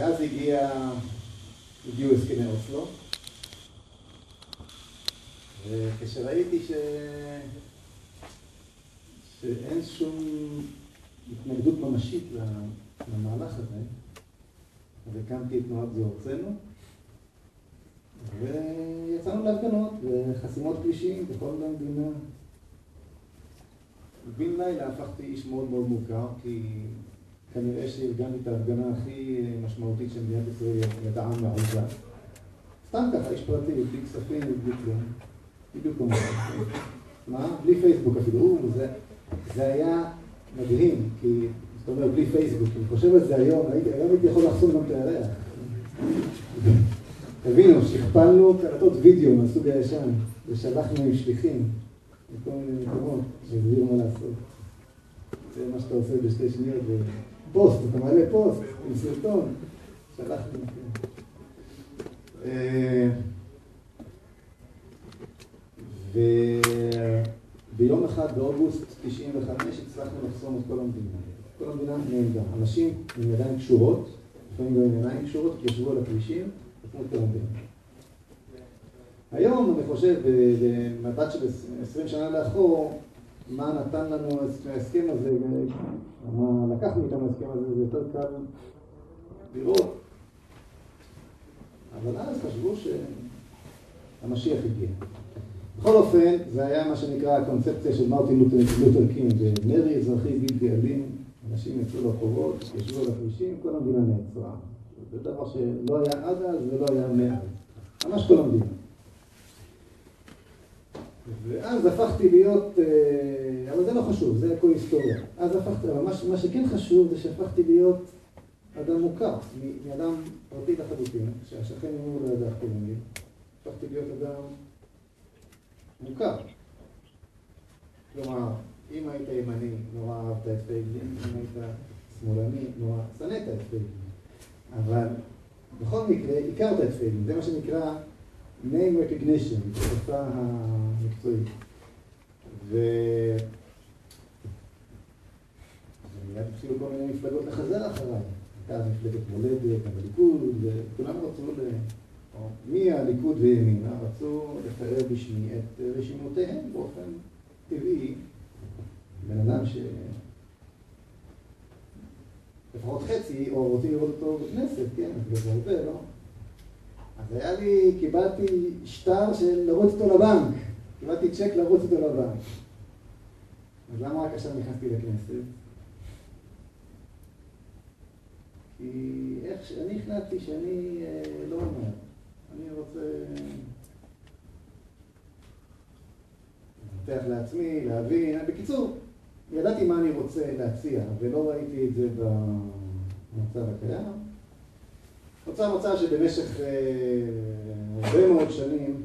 ואז הגיע, הגיעו הסכמי אוסלו, וכשראיתי ש... שאין שום התנגדות ממשית למהלך הזה, אז הקמתי את תנועת זו ארצנו, ויצאנו להפגנות וחסימות כבישים בכל המדינה. בן לילה הפכתי איש מאוד מאוד מוכר, כי כנראה שארגנתי את ההפגנה הכי משמעותית של מדינת ישראל ידעה מעוזה. סתם ככה, איש פרטי, בלי כספים, בלי כלום. בדיוק כמו מה? בלי פייסבוק אפילו. זה היה מדהים, כי זאת אומרת, בלי פייסבוק. אני חושב על זה היום, היום הייתי יכול לחסום גם את הירח. תבינו, שכפלנו קלטות וידאו מהסוג הישן, ושלחנו עם שליחים לכל מיני מקומות, שהסבירו מה לעשות. זה מה שאתה עושה בשתי שניות, פוסט, אתה מעלה פוסט עם סרטון, שלחנו. וביום אחד באוגוסט 95 הצלחנו לחסום את כל המדינה. כל המדינה נעמדה. אנשים עם ידיים קשורות, לפעמים גם עם עיניים קשורות, ישבו על הכבישים, חסמו את המדינה. היום אני חושב, במבט של 20 שנה לאחור, מה נתן לנו ההסכם הזה, מה לקחנו מאיתנו ההסכם הזה, זה יותר קל לראות. אבל אז חשבו שהמשיח הגיע. בכל אופן, זה היה מה שנקרא הקונספציה של מרטין לותר קינג, מרי אזרחי בלתי אלים, אנשים יצאו לרחובות, ישבו על הכבישים, כל המדינה נעצרה. זה דבר שלא היה עד אז ולא היה מאז. ממש כל המדינה. ואז הפכתי להיות, אבל זה לא חשוב, זה הכל היסטוריה. אז הפכתי, אבל מה שכן חשוב זה שהפכתי להיות אדם מוכר, מאדם פרטי לחלוטין, שהשכן אמור לא ידע איך קוראים לי, הפכתי להיות אדם מוכר. כלומר, אם היית ימני, נורא אהבת את פייגלין, אם היית שמאלני, נורא שנאת את פייגלין. אבל בכל מקרה, הכרת את פייגלין, זה מה שנקרא name recognition, בשפה המקצועית. ו... ומיד התחילו כל מיני מפלגות לחזר אחריי. הייתה מפלגת מולדת, הליכוד, וכולם רצו ל... מי הליכוד וימינה? רצו לתאר בשמי את רשימותיהם באופן טבעי. בן אדם ש... לפחות חצי, או רוצים לראות אותו בכנסת, כן, זה הרבה, לא? אז היה לי, קיבלתי שטר של לרוץ אותו לבנק. קיבלתי צ'ק לרוץ אותו לבנק. אז למה רק עכשיו נכנסתי לכנסת? כי איך שאני החלטתי שאני לא אומר. אני רוצה לפתח לעצמי, להבין. בקיצור, ידעתי מה אני רוצה להציע, ולא ראיתי את זה במצב הקיים. נוצר מצב שבמשך הרבה מאוד שנים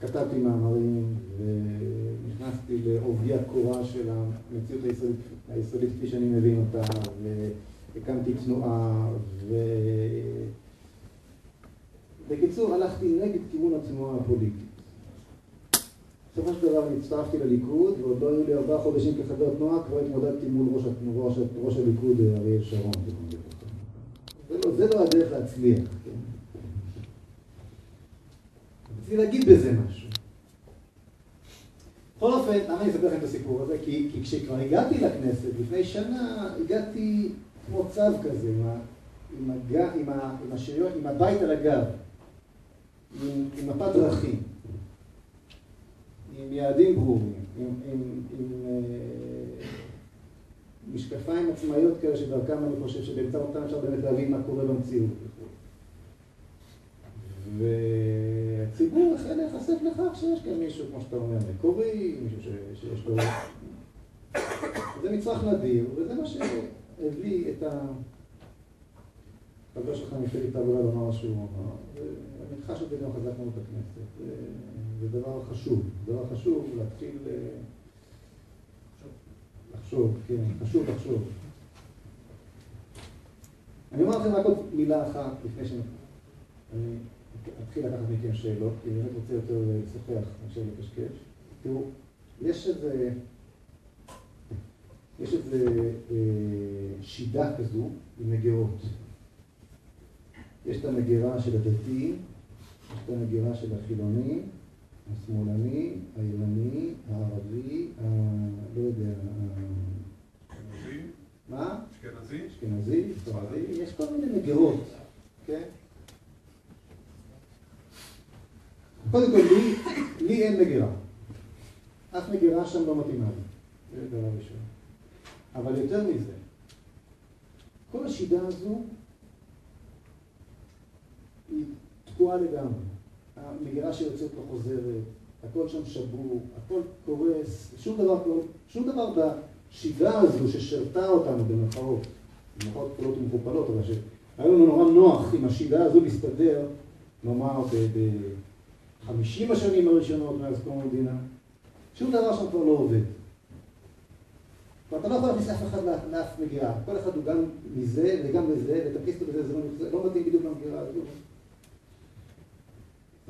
כתבתי מאמרים ונכנסתי לעובי הקורה של המציאות הישראלית כפי שאני מבין אותה והקמתי תנועה ובקיצור הלכתי נגד כיוון התנועה הפוליטית. בסופו של דבר הצטרפתי לליכוד ועוד לא היו לי ארבעה חודשים כחבר תנועה כבר התמודדתי מול ראש, ראש הליכוד אריאל שרון. זה לא הדרך להצליח, כן? רציתי להגיד בזה משהו. בכל אופן, למה אני אספר לכם את הסיפור הזה? כי, כי כשכבר הגעתי לכנסת, לפני שנה, הגעתי כמו צו כזה, עם, עם, הג, עם, ה, עם השריון, עם הבית על הגב, עם, עם מפת דרכים, עם יעדים ברורים, עם, עם, עם אה, משקפיים עצמאיות כאלה שדרכם אני חושב שבאמצעותם אפשר באמת להבין מה קורה במציאות. והציבור החל להיחשף לכך שיש כאן מישהו, כמו שאתה אומר, מקורי, מישהו שיש לו... זה מצרך נדיר, וזה מה שהביא את החבר שלך מפלגת העבודה לומר שהוא אמר, ואני חש את זה גם חזק מאוד בכנסת. זה דבר חשוב, דבר חשוב להתחיל לחשוב, כן, חשוב לחשוב. אני אומר לכם רק עוד מילה אחת לפני שאני אתחיל לקחת מכם שאלות, כי אני באמת רוצה יותר לשוחח מאשר לקשקש. תראו, יש איזה, יש איזה שידה כזו עם נגיעות. יש את המגירה של הדתי, יש את המגירה של החילוני, השמאלני, הימני, הערבי, ה... לא יודע, מה? אשכנזי? אשכנזי, ספרדי, יש כל מיני מגירות, כן? קודם כל, לי, לי אין מגירה. אף מגירה שם לא מתאימה לי. זה דבר ראשון. אבל יותר מזה, כל השידה הזו היא תקועה לגמרי. המגירה שיוצאת לא חוזרת, הכל שם שבור, הכל קורס, שום דבר, שום דבר בשידה הזו ששרתה אותנו במרכאות, במרכאות כפולות ומכופלות, אבל שהיה לנו נורא נוח עם השידה הזו להסתדר, נאמר, בחמישים השנים הראשונות מאז קום המדינה, שום דבר שם כבר לא עובד. ואתה לא יכול להכניס אף אחד לאף מגירה, כל אחד הוא גם מזה וגם מזה, ותכניס אותו בזה, זה לא מתאים בדיוק למגירה הזו.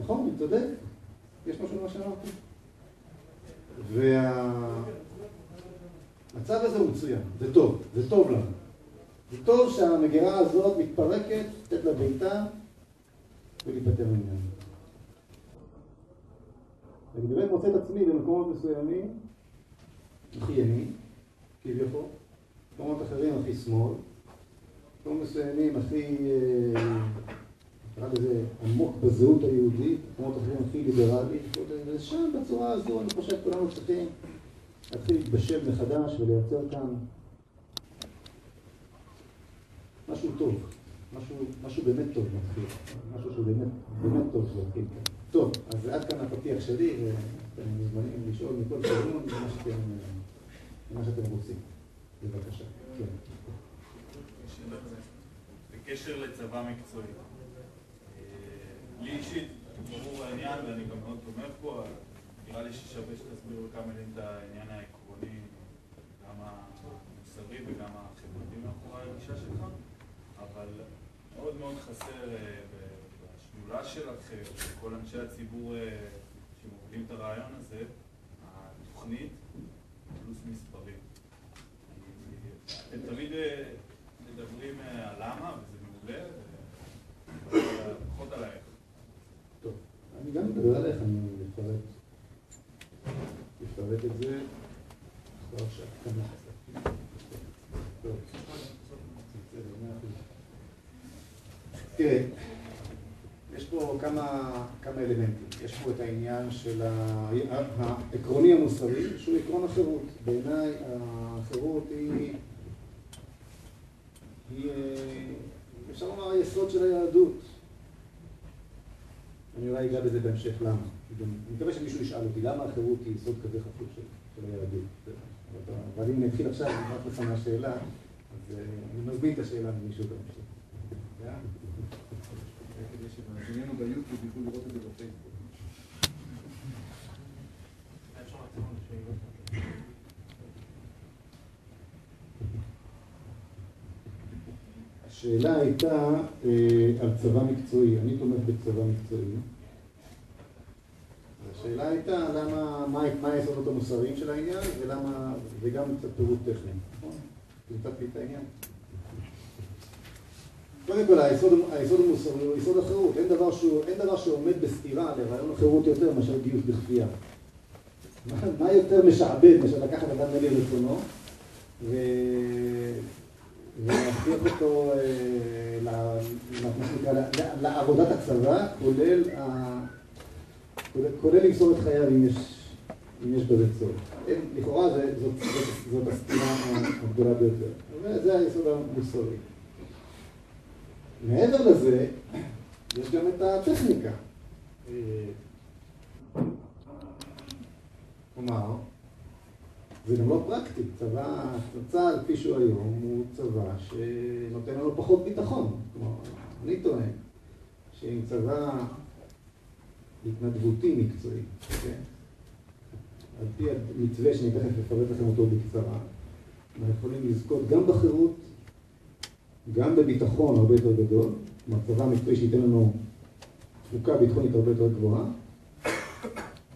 נכון, אני צודק? יש משהו במה שאמרתי? והמצב הזה הוא מצוין, זה טוב, זה טוב לנו. זה טוב שהמגירה הזאת מתפרקת, לתת לה בעיטה ולהיפטר ממנה. אני באמת מוצא את עצמי במקומות מסוימים הכי ימין, כביכול, במקומות אחרים הכי שמאל, במקומות מסוימים הכי... נקרא לזה עמוק בזהות היהודית, כמו אחרים הכי ליברלית, ושם בצורה הזו אני חושב כולנו צריכים להתחיל להתבשל מחדש ולייצר כאן משהו טוב, משהו, משהו באמת טוב מתחיל, משהו שהוא באמת, באמת טוב שיתחיל כאן. טוב, אז עד כאן הפתיח שלי, ואתם מוזמנים לשאול מכל כיוון מה שאתם רוצים. בבקשה. כן. בקשר לצבא מקצועי. לי אישית ברור העניין ואני גם מאוד תומך בו, נראה לי ששווה שתסביר בכמה מילים את העניין העקרוני, גם המוסרי וגם החברתי מאחורי הגישה שלך, אבל מאוד מאוד חסר אה, בשדולה שלכם, כל אנשי הציבור אה, שמובילים את הרעיון הזה, התוכנית פלוס מספרים. אתם תמיד אה, מדברים על למה, וזה מעולה, פחות על האיך. אני גם מדבר עליך, אני אפרט. אפרט את זה. תראה, יש פה כמה, כמה אלמנטים. יש פה את העניין של העקרוני המוסרי, שהוא עקרון החירות. בעיניי החירות היא, היא, אפשר לומר, היסוד של היהדות. אני אולי אגע בזה בהמשך למה. אני מקווה שמישהו ישאל אותי, למה החירות היא יסוד כזה חשוב של היהדות? אבל אם נתחיל עכשיו, אני רק לפני השאלה, אז אה, אני מזמין את השאלה ממישהו בהמשך. כדי שמאזיננו ביוטיוב יוכלו לראות את זה בפייסבוק. השאלה הייתה אה, על צבא מקצועי, אני תומך בצבא מקצועי. השאלה הייתה למה, מה, היסודות המוסריים של העניין ולמה, וגם קצת פירוט טכני, נכון? נתתי את העניין. קודם כל, היסוד, היסוד המוסרי הוא יסוד החירות. אין דבר, שהוא, אין דבר שעומד בסתירה לרעיון החירות יותר מאשר גיוס בכפייה. מה, מה יותר משעבד מאשר לקחת אדם נגד רצונו ו... ולהכריח אותו אה, לעבודת הצבא, כולל, כולל למסור את חייו אם יש, בזה צורך. לכאורה זאת, הסתירה הגדולה ביותר. וזה היסוד המוסרי. מעבר לזה, יש גם את הטכניקה. כלומר, זה גם לא פרקטי. צבא, צה"ל כפי שהוא היום, הוא צבא שנותן לנו פחות ביטחון. כלומר, אני טוען שעם צבא התנדבותי מקצועי, כן? על פי המתווה שאני תכף אפרט לכם אותו בקצרה, אנחנו יכולים לזכות גם בחירות, גם בביטחון הרבה יותר גדול, כלומר צבא מקצועי שייתן לנו תפוקה ביטחונית הרבה יותר גבוהה,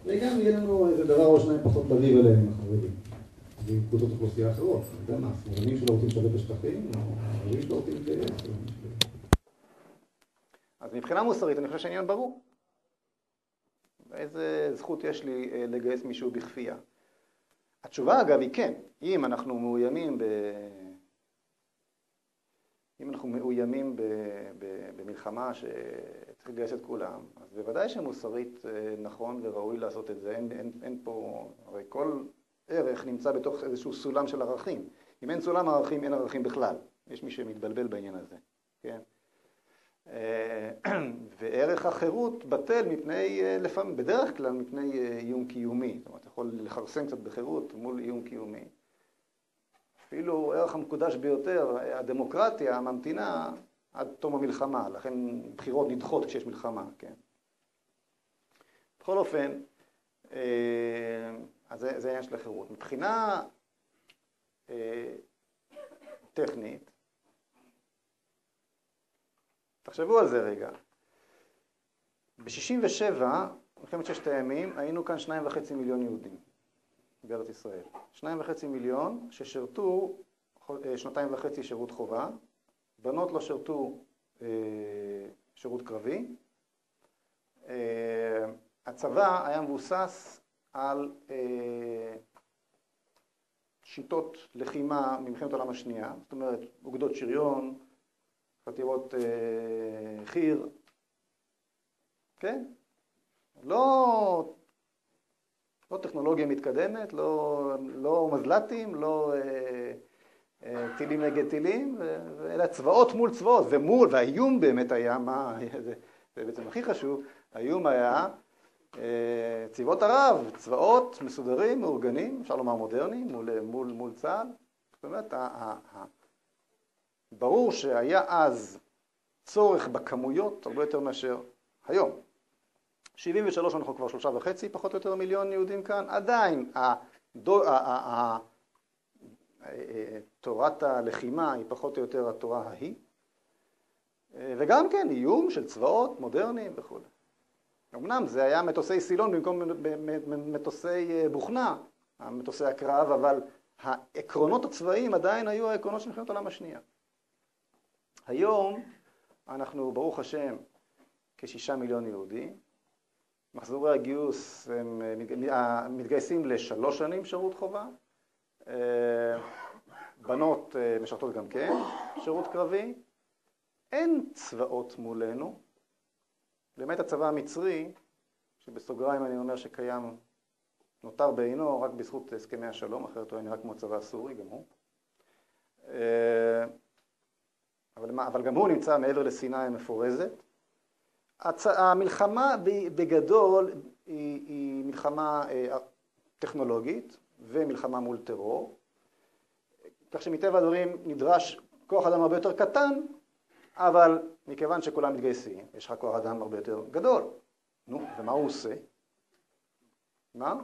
וגם יהיה לנו איזה דבר או שניים פחות לריב עליהם החרדים. ועם קבוצות אוכלוסייה אחרות. אתה יודע מה, שמאלנים שלא רוצים לשבת בשטחים, או ערבים שלא רוצים להתגייס. אז מבחינה מוסרית אני חושב שהעניין ברור. איזה זכות יש לי אה, לגייס מישהו בכפייה? התשובה אגב היא כן, אם אנחנו מאוימים ב... אם אנחנו מאוימים ב... ב... במלחמה שצריך לגייס את כולם, אז בוודאי שמוסרית אה, נכון וראוי לעשות את זה, אין, אין, אין פה, הרי כל ערך נמצא בתוך איזשהו סולם של ערכים. אם אין סולם ערכים, אין ערכים בכלל. יש מי שמתבלבל בעניין הזה, כן? אה, וערך החירות בטל מפני, אה, לפעמים, בדרך כלל מפני אה, איום קיומי. זאת אומרת, אתה יכול לכרסם קצת בחירות מול איום קיומי. אפילו ערך המקודש ביותר, הדמוקרטיה ממתינה עד תום המלחמה, לכן בחירות נדחות כשיש מלחמה, כן? בכל אופן, אז זה, העניין של החירות. מבחינה טכנית, תחשבו על זה רגע. ב-67, מלחמת ששת הימים, היינו כאן שניים וחצי מיליון יהודים בארץ ישראל. שניים וחצי מיליון ששירתו אה, שנתיים וחצי שירות חובה, בנות לא שירתו אה, שירות קרבי. אה, הצבא היה מבוסס על אה, שיטות לחימה ממלחמת העולם השנייה, זאת אומרת, אוגדות שריון, חטיבות אה, חי"ר, כן? לא, לא טכנולוגיה מתקדמת, לא, לא מזל"טים, לא אה, אה, טילים נגד טילים, אלא צבאות מול צבאות, ומול, והאיום באמת היה, מה, זה, זה בעצם הכי חשוב, האיום היה צבאות ערב, צבאות מסודרים, מאורגנים, אפשר לומר מודרניים, מול, מול, מול צה"ל. זאת אומרת, ברור שהיה אז צורך בכמויות הרבה יותר מאשר היום. 73 אנחנו כבר שלושה וחצי, פחות או יותר מיליון יהודים כאן, עדיין הדו, ה, ה, ה, תורת הלחימה היא פחות או יותר התורה ההיא, וגם כן איום של צבאות מודרניים וכו'. אמנם זה היה מטוסי סילון במקום מטוסי בוכנה, מטוסי הקרב, אבל העקרונות הצבאיים עדיין היו העקרונות של מלחמת העולם השנייה. היום אנחנו, ברוך השם, כשישה מיליון יהודים. מחזורי הגיוס הם אה, מתגייסים לשלוש שנים שירות חובה. אה, בנות אה, משרתות גם כן שירות קרבי. אין צבאות מולנו, למעט הצבא המצרי, שבסוגריים אני אומר שקיים, נותר בעינו רק בזכות הסכמי השלום, אחרת הוא היה נראה כמו הצבא הסורי, גם הוא. אבל, אבל גם הוא נמצא מעבר לסיני המפורזת. הצ... המלחמה בגדול היא, היא מלחמה אה, טכנולוגית ומלחמה מול טרור, כך שמטבע הדברים נדרש כוח אדם הרבה יותר קטן, אבל מכיוון שכולם מתגייסים, יש לך כוח אדם הרבה יותר גדול. נו, ומה הוא עושה? מה? אני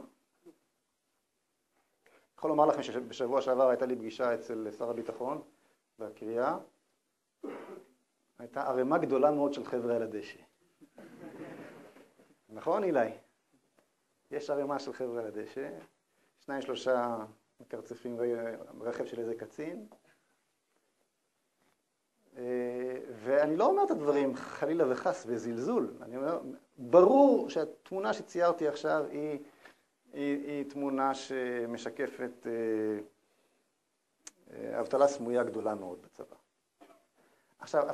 יכול לומר לכם שבשבוע שעבר הייתה לי פגישה אצל שר הביטחון בקריאה, הייתה ערימה גדולה מאוד של חבר'ה על הדשא. נכון, אילי? יש ערימה של חבר'ה על הדשא, שניים שלושה מקרצפים רכב של איזה קצין, ואני לא אומר את הדברים חלילה וחס בזלזול, אני אומר, ברור שהתמונה שציירתי עכשיו היא, היא, היא תמונה שמשקפת אה, אה, אבטלה סמויה גדולה מאוד בצבא. עכשיו,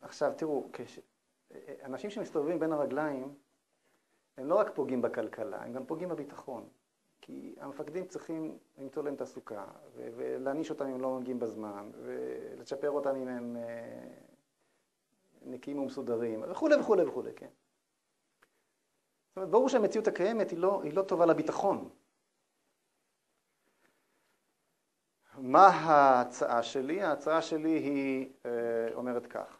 עכשיו תראו, כש... אנשים שמסתובבים בין הרגליים, הם לא רק פוגעים בכלכלה, הם גם פוגעים בביטחון. כי המפקדים צריכים למצוא להם תעסוקה, ולהעניש אותם אם לא מגיעים בזמן, ולצ'פר אותם אם הם אה, נקיים ומסודרים, וכולי וכולי וכולי, כן. זאת אומרת, ברור שהמציאות הקיימת היא לא, היא לא טובה לביטחון. מה ההצעה שלי? ההצעה שלי היא אה, אומרת כך,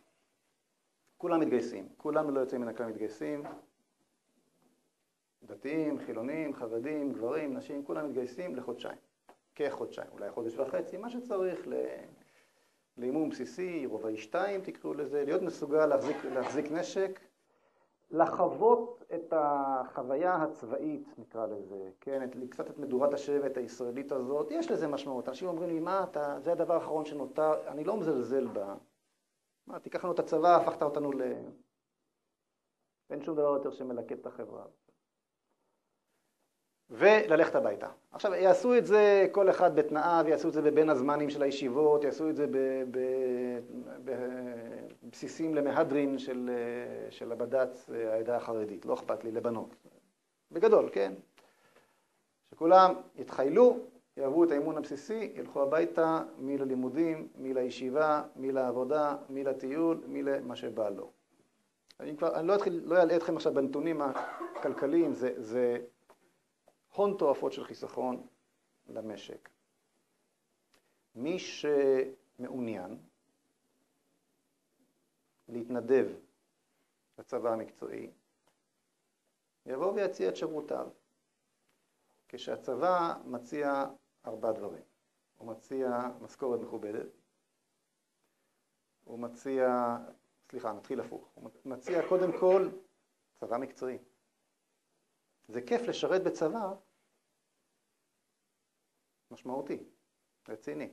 כולם מתגייסים, כולם לא יוצאים מן הכלל מתגייסים, דתיים, חילונים, חרדים, גברים, נשים, כולם מתגייסים לחודשיים, כחודשיים, אולי חודש וחצי, מה שצריך ל... לאימון בסיסי, רובעי 2 תקראו לזה, להיות מסוגל להחזיק, להחזיק נשק לחוות את החוויה הצבאית, נקרא לזה, כן, את, קצת את מדורת השבט הישראלית הזאת, יש לזה משמעות. אנשים אומרים לי, מה אתה, זה הדבר האחרון שנותר, אני לא מזלזל בה. מה, תיקח לנו את הצבא, הפכת אותנו ל... אין שום דבר יותר שמלקט את החברה. וללכת הביתה. עכשיו, יעשו את זה כל אחד בתנאיו, יעשו את זה בבין הזמנים של הישיבות, יעשו את זה בבסיסים למהדרין של, של הבד"ץ העדה החרדית, לא אכפת לי, לבנות. בגדול, כן? שכולם יתחיילו, יעברו את האימון הבסיסי, ילכו הביתה, מי ללימודים, מי לישיבה, מי לעבודה, מי לטיול, מי למה שבא לו. אני כבר, אני לא אתחיל, לא אעלה אתכם עכשיו בנתונים הכלכליים, זה, זה הון תועפות של חיסכון למשק. מי שמעוניין להתנדב לצבא המקצועי, יבוא ויציע את שירותיו. כשהצבא מציע ארבעה דברים. הוא מציע משכורת מכובדת, הוא מציע, סליחה, נתחיל הפוך, הוא מציע קודם כל צבא מקצועי. זה כיף לשרת בצבא משמעותי, רציני.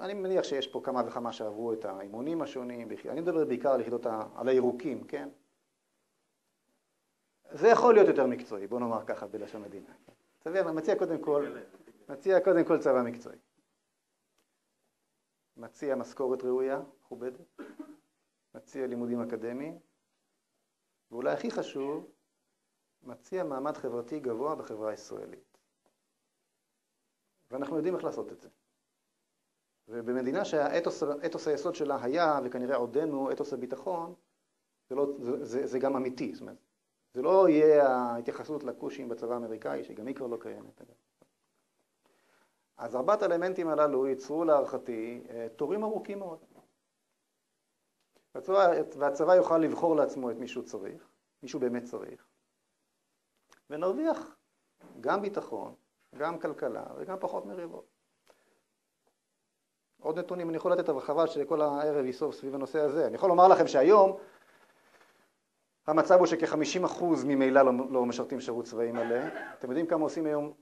אני מניח שיש פה כמה וכמה שעברו את האימונים השונים, אני מדבר בעיקר על יחידות, על הירוקים, כן? זה יכול להיות יותר מקצועי, בוא נאמר ככה בלשון המדינה. צבא, מציע קודם כל, מציע קודם כל צבא מקצועי. מציע משכורת ראויה, מכובדת, מציע לימודים אקדמיים, ואולי הכי חשוב, מציע מעמד חברתי גבוה בחברה הישראלית. ואנחנו יודעים איך לעשות את זה. ובמדינה שהאתוס היסוד שלה היה, וכנראה עודנו, אתוס הביטחון, זה, לא, זה, זה, זה גם אמיתי. זאת אומרת, זה לא יהיה ההתייחסות לכושים בצבא האמריקאי, שגם היא כבר לא קיימת. אז ארבעת האלמנטים הללו ייצרו להערכתי אה, תורים ארוכים מאוד. והצבא, והצבא יוכל לבחור לעצמו את מי שהוא צריך, מישהו באמת צריך. ונרוויח גם ביטחון, גם כלכלה וגם פחות מריבות. עוד נתונים אני יכול לתת, אבל חבל שכל הערב יסוף סביב הנושא הזה. אני יכול לומר לכם שהיום המצב הוא שכ-50% ממילא לא, לא משרתים שירות צבאי מלא. אתם יודעים כמה עושים היום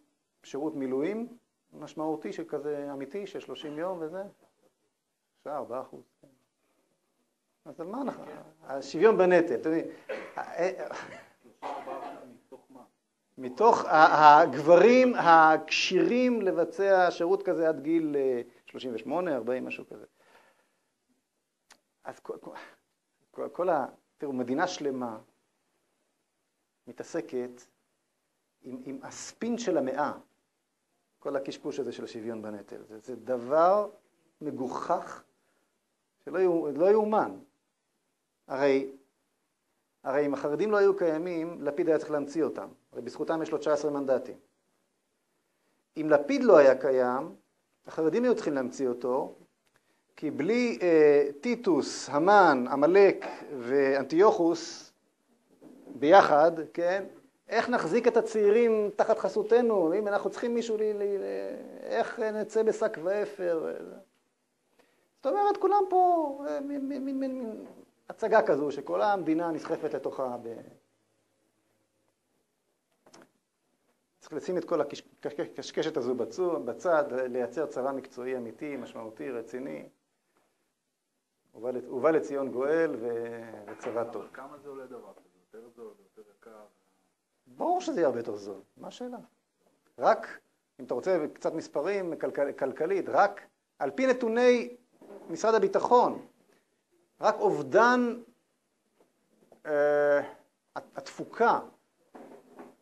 שירות מילואים משמעותי, שכזה אמיתי, של 30 יום וזה? 3-4%. אז על מה אנחנו? השוויון בנטל, אתם יודעים. מתוך הגברים הכשירים לבצע שירות כזה עד גיל 38, 40, משהו כזה. אז כל ה... תראו, מדינה שלמה מתעסקת עם, עם הספין של המאה, כל הקשקוש הזה של השוויון בנטל. זה, זה דבר מגוחך שלא לא יאומן. הרי, הרי אם החרדים לא היו קיימים, לפיד היה צריך להמציא אותם. הרי בזכותם יש לו 19 מנדטים. אם לפיד לא היה קיים, החרדים היו צריכים להמציא אותו, כי בלי אה, טיטוס, המן, עמלק ואנטיוכוס ביחד, כן, איך נחזיק את הצעירים תחת חסותנו? אם אנחנו צריכים מישהו, ל... ל... איך נצא בשק ואפר? זאת אומרת, כולם פה, אה, מין הצגה כזו, שכל המדינה נסחפת לתוכה. ב... צריך לשים את כל הקשקשת הזו בצד, לייצר צבא מקצועי אמיתי, משמעותי, רציני. ובא לציון גואל וצבא טוב. כמה זה עולה דבר כזה? יותר זול, יותר יקר? ברור שזה יהיה הרבה יותר זול, מה השאלה? רק, אם אתה רוצה קצת מספרים כלכל, כלכלית, רק על פי נתוני משרד הביטחון, רק אובדן אה, התפוקה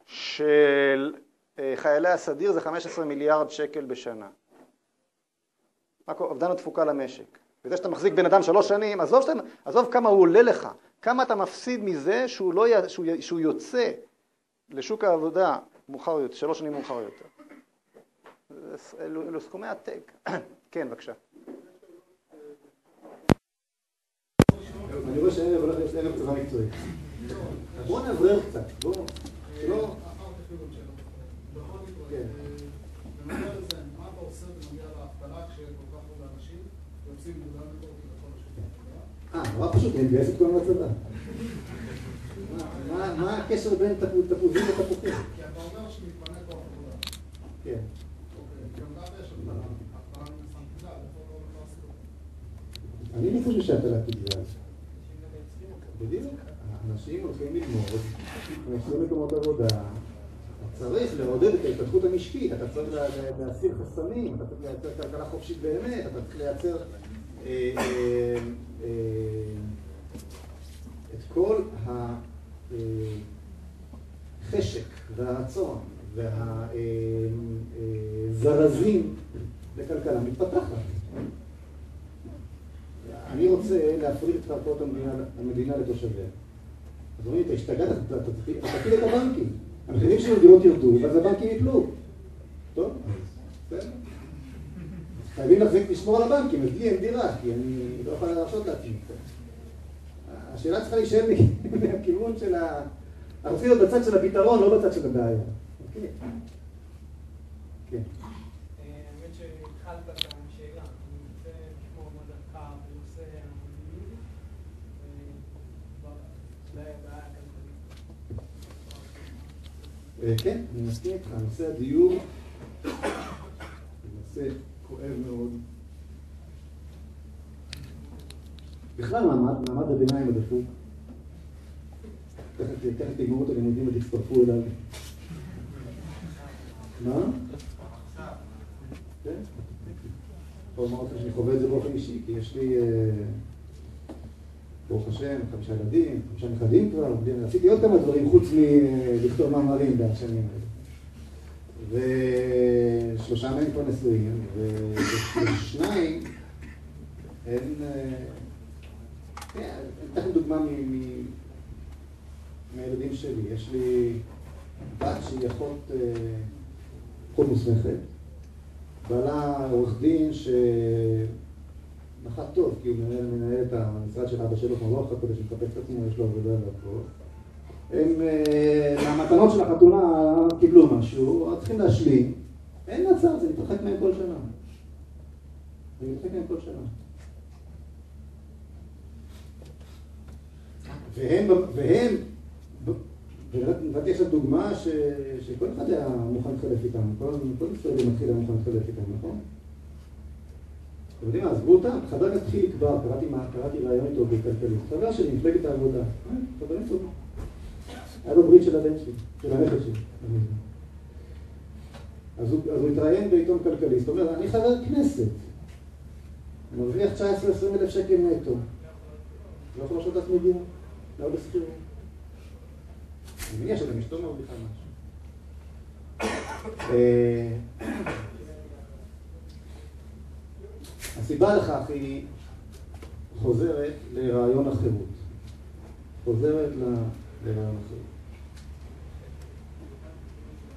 של אה, חיילי הסדיר זה 15 מיליארד שקל בשנה. רק אובדן התפוקה למשק. וזה שאתה מחזיק בן אדם שלוש שנים, עזוב, שאתה, עזוב כמה הוא עולה לך, כמה אתה מפסיד מזה שהוא, לא, שהוא, שהוא יוצא לשוק העבודה מאוחר יותר, שלוש שנים מאוחר יותר. אלו, אלו סכומי עתק. כן, בבקשה. אני רואה שהערב הולך להיות ערב צבא מקצועי. בואו נאוורר קצת, בואו, שלא... כן. אה, נורא פשוט, להתגייס את כולם לצבא. מה הקשר בין תפוזים לתפוחים? כי אתה אומר שמתפנה כוח עבודה. כן. לא אני לא חושב שהטלת תגזר. בדיוק. אנשים הולכים ללמוד, נכנסים למקומות עבודה, צריך לעודד את ההתפתחות המשקית, אתה צריך להסיר חסמים, אתה צריך לייצר כלכלה חופשית באמת, אתה צריך לייצר אה, אה, אה, את כל החשק והרצון והזרזים לכלכלה מתפתחת. אני רוצה להפריד את קרקעות המדינה, לתושביה. אז אומרים, אתה השתגעת, אתה תפיל את הבנקים. המחירים של הדירות ירדו, ואז הבנקים יפלו. טוב, בסדר. חייבים להחזיק לשמור על הבנקים, אז לי אין דירה, כי אני לא יכולה להרשות לעצמי. השאלה צריכה להישאר מהכיוון של ה... אנחנו צריכים להיות בצד של הפתרון, לא בצד של הבעיה. אוקיי? כן. האמת שהתחלת את השאלה, אני רוצה לשמוע מה דעתך בנושא המדיניות, ואולי הבעיה הכלכלית. כן, אני מסכים איתך, נושא הדיור הוא נושא כואב מאוד. בכלל מעמד, מעמד הביניים הדפוק. תכף תגמרו את הלימודים ותצטרפו אליו. מה? כן. לומר לכם שאני חווה את זה באופן אישי, כי יש לי, אה, ברוך השם, חמישה ילדים, חמישה נכדים כבר, עשיתי עוד כמה דברים חוץ מלכתוב מאמרים בשנים האלה. ושלושה מהם כבר נשואים, ושניים הם... אה, כן, אני אתן דוגמה מהילדים שלי. יש לי בת שהיא אחות, אה, אחות מוסמכת. בעלה עורך דין שנחת טוב, כי הוא מנהל, מנהל את המשרד של אבא שלו כמו לא כדי שמחפש את עצמו, יש לו עבודה והכל. הם, אה, מהמתנות של החתונה קיבלו משהו, צריכים להשלים. אין מצב, זה מתרחק מהם כל שנה. זה מתרחק מהם כל שנה. והם, והם, ונתתי עכשיו דוגמה שכל אחד היה מוכן להתחלף איתם, כל, כל ישראלי מתחיל היה מוכן להתחלף איתם, נכון? אתם יודעים מה, עזבו אותם, חבר הכנסת חיליק בר, קראתי, ראיון איתו בכלכלית, חבר שלי, מפלגת העבודה, אה, חברים טובים. היה בברית של הבן שלי, של הנכד שלי. אז הוא, התראיין בעיתון כלכליסט, אומר, אני חבר כנסת, מרוויח 19-20 אלף שקל נטו, לא יכול לעשות את עצמי דיון. לא בשכירות. אני מניח שגם אשתו מרוויחה משהו. הסיבה לכך היא חוזרת לרעיון החירות. חוזרת לרעיון החירות.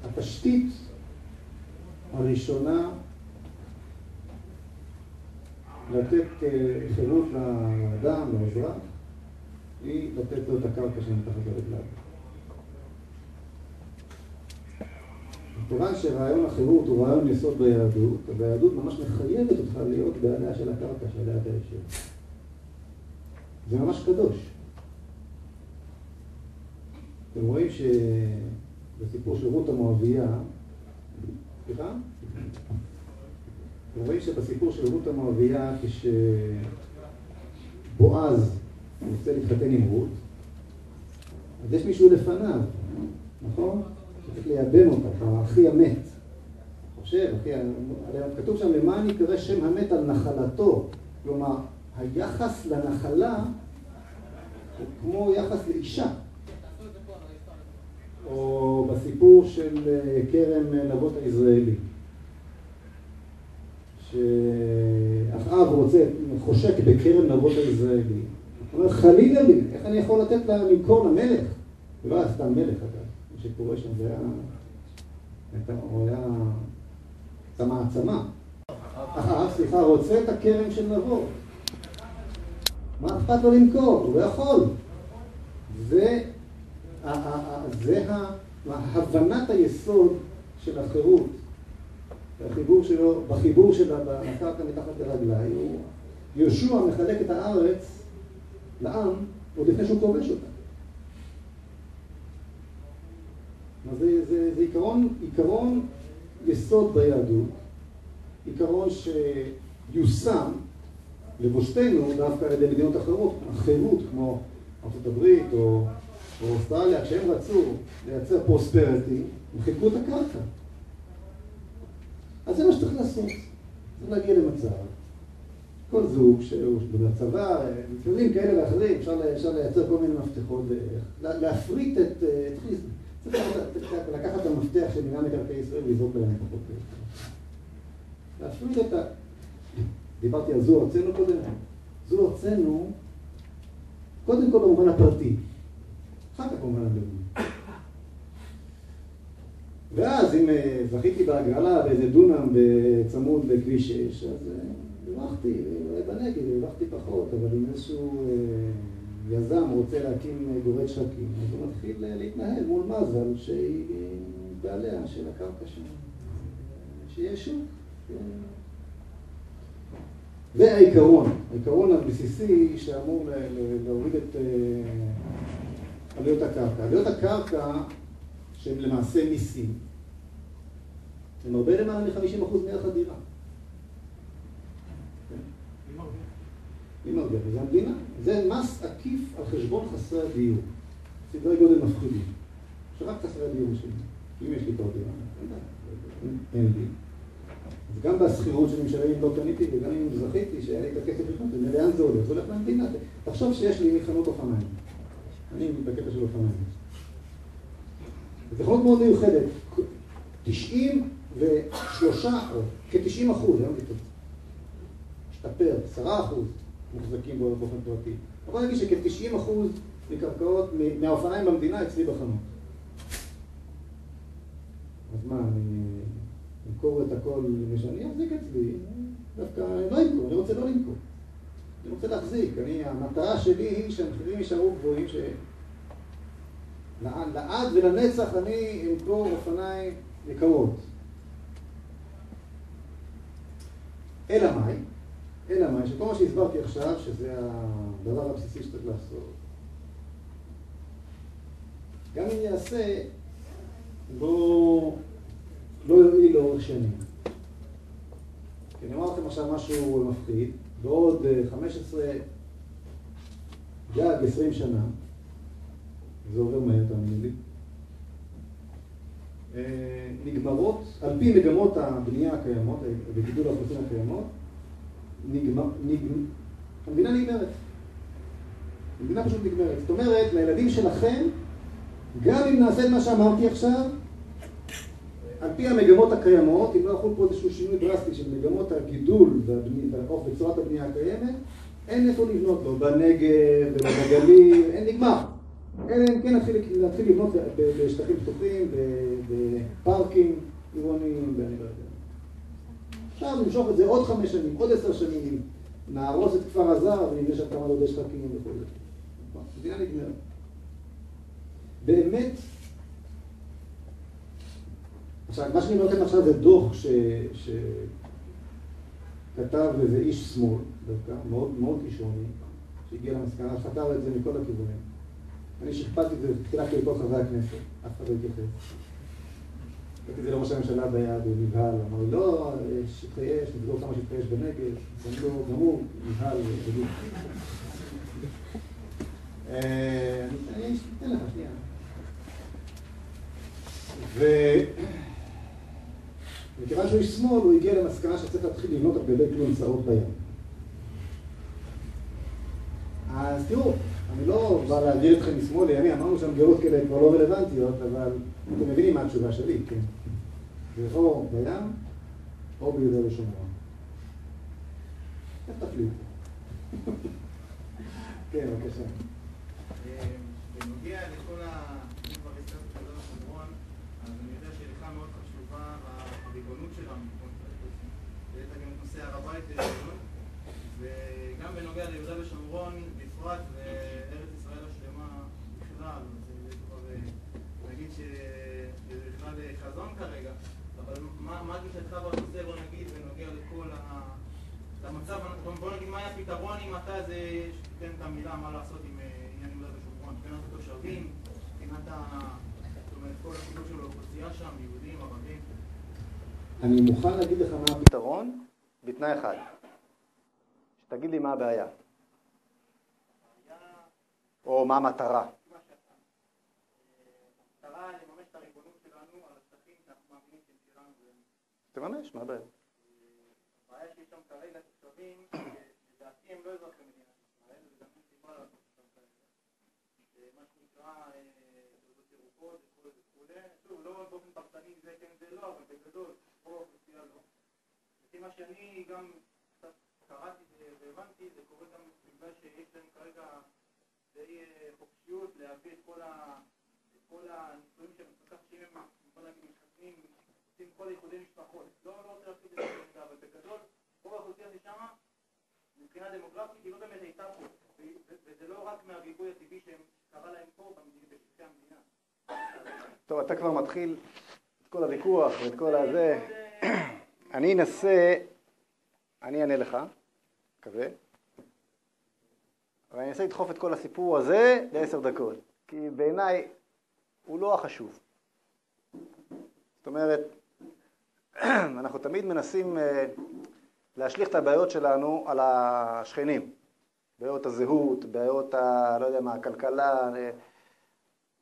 התשתית הראשונה לתת אה, חירות לאדם, לאזרח, היא לתת לו את הקרקע שמתחת לרגליו. כיוון שרעיון החירות הוא רעיון יסוד ביהדות, והיהדות ממש מחייבת אותך להיות בעליה של הקרקע שעליה אתה יושב. זה ממש קדוש. אתם רואים שבסיפור של רות המואביה, סליחה? אתם רואים שבסיפור של רות המואביה, כשבועז רוצה להתחתן עם רות, אז יש מישהו לפניו, נכון? שצריך לייבם אותה, האחי המת. חושב, אחי, כתוב שם, למען יקרא שם המת על נחלתו. כלומר, היחס לנחלה הוא כמו יחס לאישה. או בסיפור של אה, כרם נבות הישראלי. שאחאב רוצה, חושק בכרם נבות הישראלי. הוא אומר, חלילה לי, איך אני יכול לתת לה למכור למלך? זה לא היה סתם מלך, אגב. שקורה שם זה היה... הוא היה... זה מעצמה. אחאב, סליחה, רוצה את הכרם של נבו. מה אכפת לו למכור? הוא לא יכול. זה, הבנת היסוד של החירות, החיבור שלו, בחיבור של הקרקע מתחת לרגליים, יהושע מחלק את הארץ לעם עוד לפני שהוא כובש אותה. זה, זה, זה עיקרון, עיקרון יסוד ביהדות, עיקרון שיושם לבושתנו דווקא על ידי מדינות אחרות, החירות כמו ארה"ב או, או אוסטרליה, כשהם רצו לייצר פרוספריטי, הם חילקו את הקרקע. אז זה מה שצריך לעשות. צריך להגיע למצב, כל זוג שהוא בצבא, מכירים כאלה ואחרים, אפשר, אפשר לייצר כל מיני מפתחות, להפריט את, צריך לקחת את המפתח של מינהל מקרקעי ישראל ולזרוק להם את החוק. להפריט את ה... דיברתי על זו ארצנו קודם, זו ארצנו, קודם כל במובן הפרטי, אחר כך במובן הלאומי. ואז אם אה, זכיתי בהגרלה באיזה דונם בצמוד לכביש 6, אז אה, הרווחתי, אולי בנגב הרווחתי פחות, אבל אם איזשהו אה, יזם רוצה להקים גורד שחקים, אז הוא מתחיל להתנהל מול מזל שהיא בעליה של הקרקע שם, שיהיה שוק. והעיקרון, העיקרון הבסיסי שאמור להוריד את עלויות הקרקע. עלויות הקרקע שהם למעשה מיסים, הם הרבה למעלה מ-50% מערך הדירה. מי מרוויח? זה המדינה. זה מס עקיף על חשבון חסרי הדיור. סדרי גודל מפחידים. שרק חסרי הדיור משלמים. אם יש לי כבר דירה, אין לי. אז גם בשכירות שאני משלם אם לא קניתי, וגם אם זכיתי שהיה לי את הכסף לקנות, לאן זה הולך? זה הולך למדינה. תחשוב שיש לי חנות אופניים. אני בקטע של אופניים. זו חנות מאוד מיוחדת. 93, או כ-90 אחוז, היום. השתפר, 10 אחוז מוחזקים באופן פרטי. אבל נגיד שכ-90 אחוז מקרקעות, מהאופניים במדינה אצלי בחנות. אז מה, אני אמכור את הכל שאני אחזיק אצלי, דווקא לא אמכור, אני רוצה לא למכור. אני רוצה להחזיק, אני, המטרה שלי היא שהמחירים יישארו גבוהים, ש... לעד ולנצח אני אמכור אופניים יקרות. אלא מאי? אלא מאי? שכל מה שהסברתי עכשיו, שזה הדבר הבסיסי שצריך לעשות, גם אם יעשה, לא, לא יועיל לאורך שנים. כי אני אומר לכם עכשיו משהו מפחיד, בעוד 15, גג 20 שנה, זה עובר מהר, תאמין לי. אה, נגמרות, על פי מגמות הבנייה הקיימות, וגידול האוכלוסין הקיימות, נגמר, נגמר, המדינה נגמרת. המדינה פשוט נגמרת. זאת אומרת, לילדים שלכם, גם אם נעשה את מה שאמרתי עכשיו, על פי המגמות הקיימות, אם לא יחול פה איזשהו שינוי דרסטי של מגמות הגידול בצורת הבנייה הקיימת, אין איפה לבנות לו, בנגב ובגליל, אין נגמר. אלא אם כן נתחיל לבנות בשטחים פתוחים, בפארקים עירוניים, ואני לא יודע. אפשר למשוך את זה עוד חמש שנים, עוד עשר שנים, נהרוס את כפר הזר ונבנה שם כמה דודי שחקים וכו'. מדינה נגמרת. באמת, עכשיו, מה שאני אומר לכם עכשיו זה דוח שכתב איזה איש שמאל, דווקא, מאוד מאוד כישרוני, שהגיע למסקנה, שכתב את זה מכל הכיוונים. אני שכפלתי את זה, חילקתי לכל חברי הכנסת, אף אחד לא התייחס. זה לראש הממשלה ביד, הוא נבהל, אמר לי, לא, שטחי אש, נסגור כמה שטחי אש בנגב, גם הוא נבהל וגיל. אה, אני אתן לך, שנייה. ומכיוון שהוא איש שמאל, הוא הגיע למסקנה שצריך להתחיל לבנות על גבי כלונסאות בים. אז תראו, אני לא בא להעביר אתכם משמאל לימין, אמרנו שהמגירות כאלה כבר לא רלוונטיות, אבל אתם מבינים מה התשובה שלי, כן? זה או בים או ביהודה ושומרון. איך תחליטו? כן, בבקשה. בנוגע לכל ה... אם כבר הזכרת את יהודה ושומרון, אז אני יודע שלך מאוד חשובה הריבונות שלנו, ויש גם את נושא הר הבית וגם בנוגע ליהודה ושומרון בפרט, וארץ ישראל השלמה בכלל, זה כבר, נגיד שזה בכלל חזון כרגע, אבל מה גישתך בנושא, בוא נגיד, בנוגע לכל ה... למצב, בוא נגיד מה היה הפתרון אם אתה זה, שתיתן את המילה מה לעשות עם עניין יהודה ושומרון, מבחינת התושבים, מבחינת ה... זאת אומרת, כל הסיפור של האוכלוסייה שם, יהודים, ערבים. אני מוכן להגיד לך מה הפתרון, בתנאי אחד. שתגיד לי מה הבעיה. או מה המטרה? אה, תממש, מה הבעיה? הבעיה שיש שם כרגע תושבים, הם לא אזרחי מדינת ישראל, וגם אין סיבה לעשות אותם. זה מה שנקרא אה, תעודות ירוקות וכו' וכו'. שוב, לא באופן פרטני זה כן זה לא, אבל בגדול, רוב האוכלוסייה לא. לפי מה שאני גם קצת קראתי והבנתי, זה קורה גם בגלל שיש להם כרגע די אה, חופשיות להביא את כל הנישואים שהם כל שאם הם, בוא נגיד, מתחתנים, עושים כל איחודי משפחות. לא, לא רוצה להפסיד את זה אבל בגדול, רוב האוכלוסייה זה שמה, מבחינה דמוגרפית, היא לא באמת הייתה פה. וזה לא רק מהריבוי הטבעי שהם קרה להם פה בשטחי המדינה. טוב, אתה כבר מתחיל את כל הוויכוח ואת כל הזה. אה, אני אנסה, אני אענה לך, מקווה, אבל אני אנסה לדחוף את כל הסיפור הזה לעשר דקות, כי בעיניי הוא לא החשוב. זאת אומרת, אנחנו תמיד מנסים אה, להשליך את הבעיות שלנו על השכנים. בעיות הזהות, בעיות ה... לא יודע מה, הכלכלה. אה,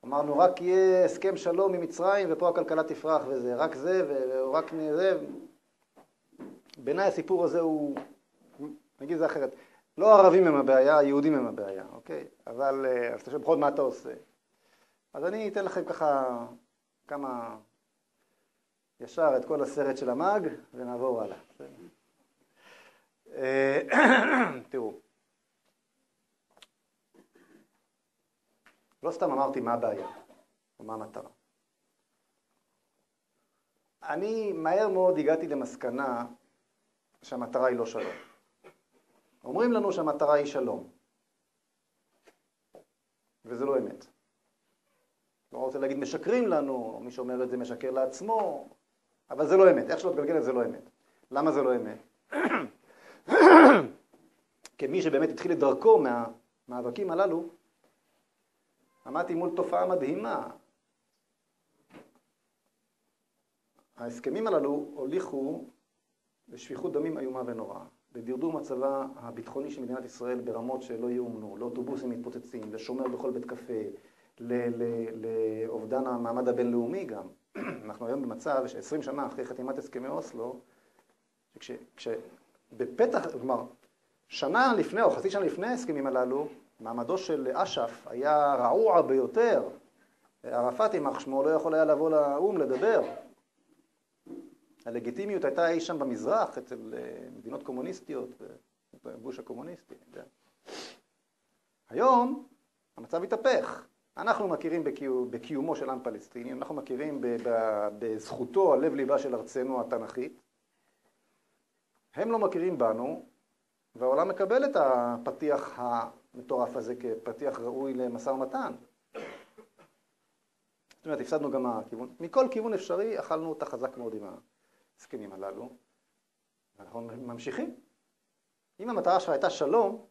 אמרנו, רק יהיה הסכם שלום עם מצרים ופה הכלכלה תפרח וזה, רק זה ורק זה. בעיניי הסיפור הזה הוא, נגיד זה אחרת, לא הערבים הם הבעיה, היהודים הם הבעיה, אוקיי? אבל, אה, אז אתה שואל, בכל מה אתה עושה? אז אני אתן לכם ככה כמה, ישר את כל הסרט של המאג, ונעבור הלאה. אה, תראו, לא סתם אמרתי מה הבעיה, או מה המטרה. אני מהר מאוד הגעתי למסקנה שהמטרה היא לא שלום. אומרים לנו שהמטרה היא שלום, וזה לא אמת. לא רוצה להגיד משקרים לנו, או מי שאומר את זה משקר לעצמו, אבל זה לא אמת. איך שלא תגלגל את זה לא אמת. למה זה לא אמת? כמי שבאמת התחיל את דרכו מהמאבקים הללו, עמדתי מול תופעה מדהימה. ההסכמים הללו הוליכו לשפיכות דמים איומה ונוראה, לדרדור מצבה הביטחוני של מדינת ישראל ברמות שלא יאומנו, לאוטובוסים מתפוצצים, לשומר בכל בית קפה, לאובדן המעמד הבינלאומי גם. אנחנו היום במצב ש-20 שנה אחרי חתימת הסכמי אוסלו, כשבפתח, כלומר, שנה לפני או חצי שנה לפני ההסכמים הללו, מעמדו של אש"ף היה רעוע ביותר. ערפאת, יימח שמו, לא יכול היה לבוא לאו"ם לדבר. הלגיטימיות הייתה אי שם במזרח, אצל מדינות קומוניסטיות, בגוש הקומוניסטי. היום המצב התהפך. אנחנו מכירים בקיום, בקיומו של עם פלסטיני, אנחנו מכירים בזכותו על לב ליבה של ארצנו התנ"כית. הם לא מכירים בנו, והעולם מקבל את הפתיח המטורף הזה כפתיח ראוי למשא ומתן. זאת אומרת, הפסדנו גם מהכיוון, מכל כיוון אפשרי אכלנו אותה חזק מאוד עם ההסכמים הללו, ואנחנו ממשיכים. אם המטרה שלך הייתה שלום,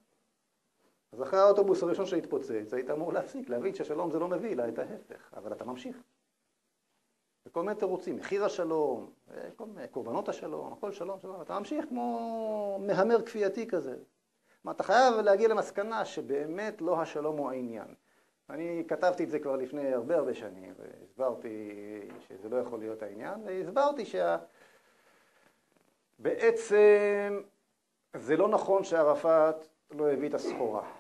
אז אחרי האוטובוס הראשון שהתפוצץ, היית אמור להפסיק, להבין ששלום זה לא מביא, אלא את ההפך, אבל אתה ממשיך. וכל מיני תירוצים, מחיר השלום, מיני קורבנות השלום, הכל שלום, שלום, אתה ממשיך כמו מהמר כפייתי כזה. כלומר, אתה חייב להגיע למסקנה שבאמת לא השלום הוא העניין. אני כתבתי את זה כבר לפני הרבה הרבה שנים, והסברתי שזה לא יכול להיות העניין, והסברתי שבעצם זה לא נכון שערפאת לא הביא את הסחורה.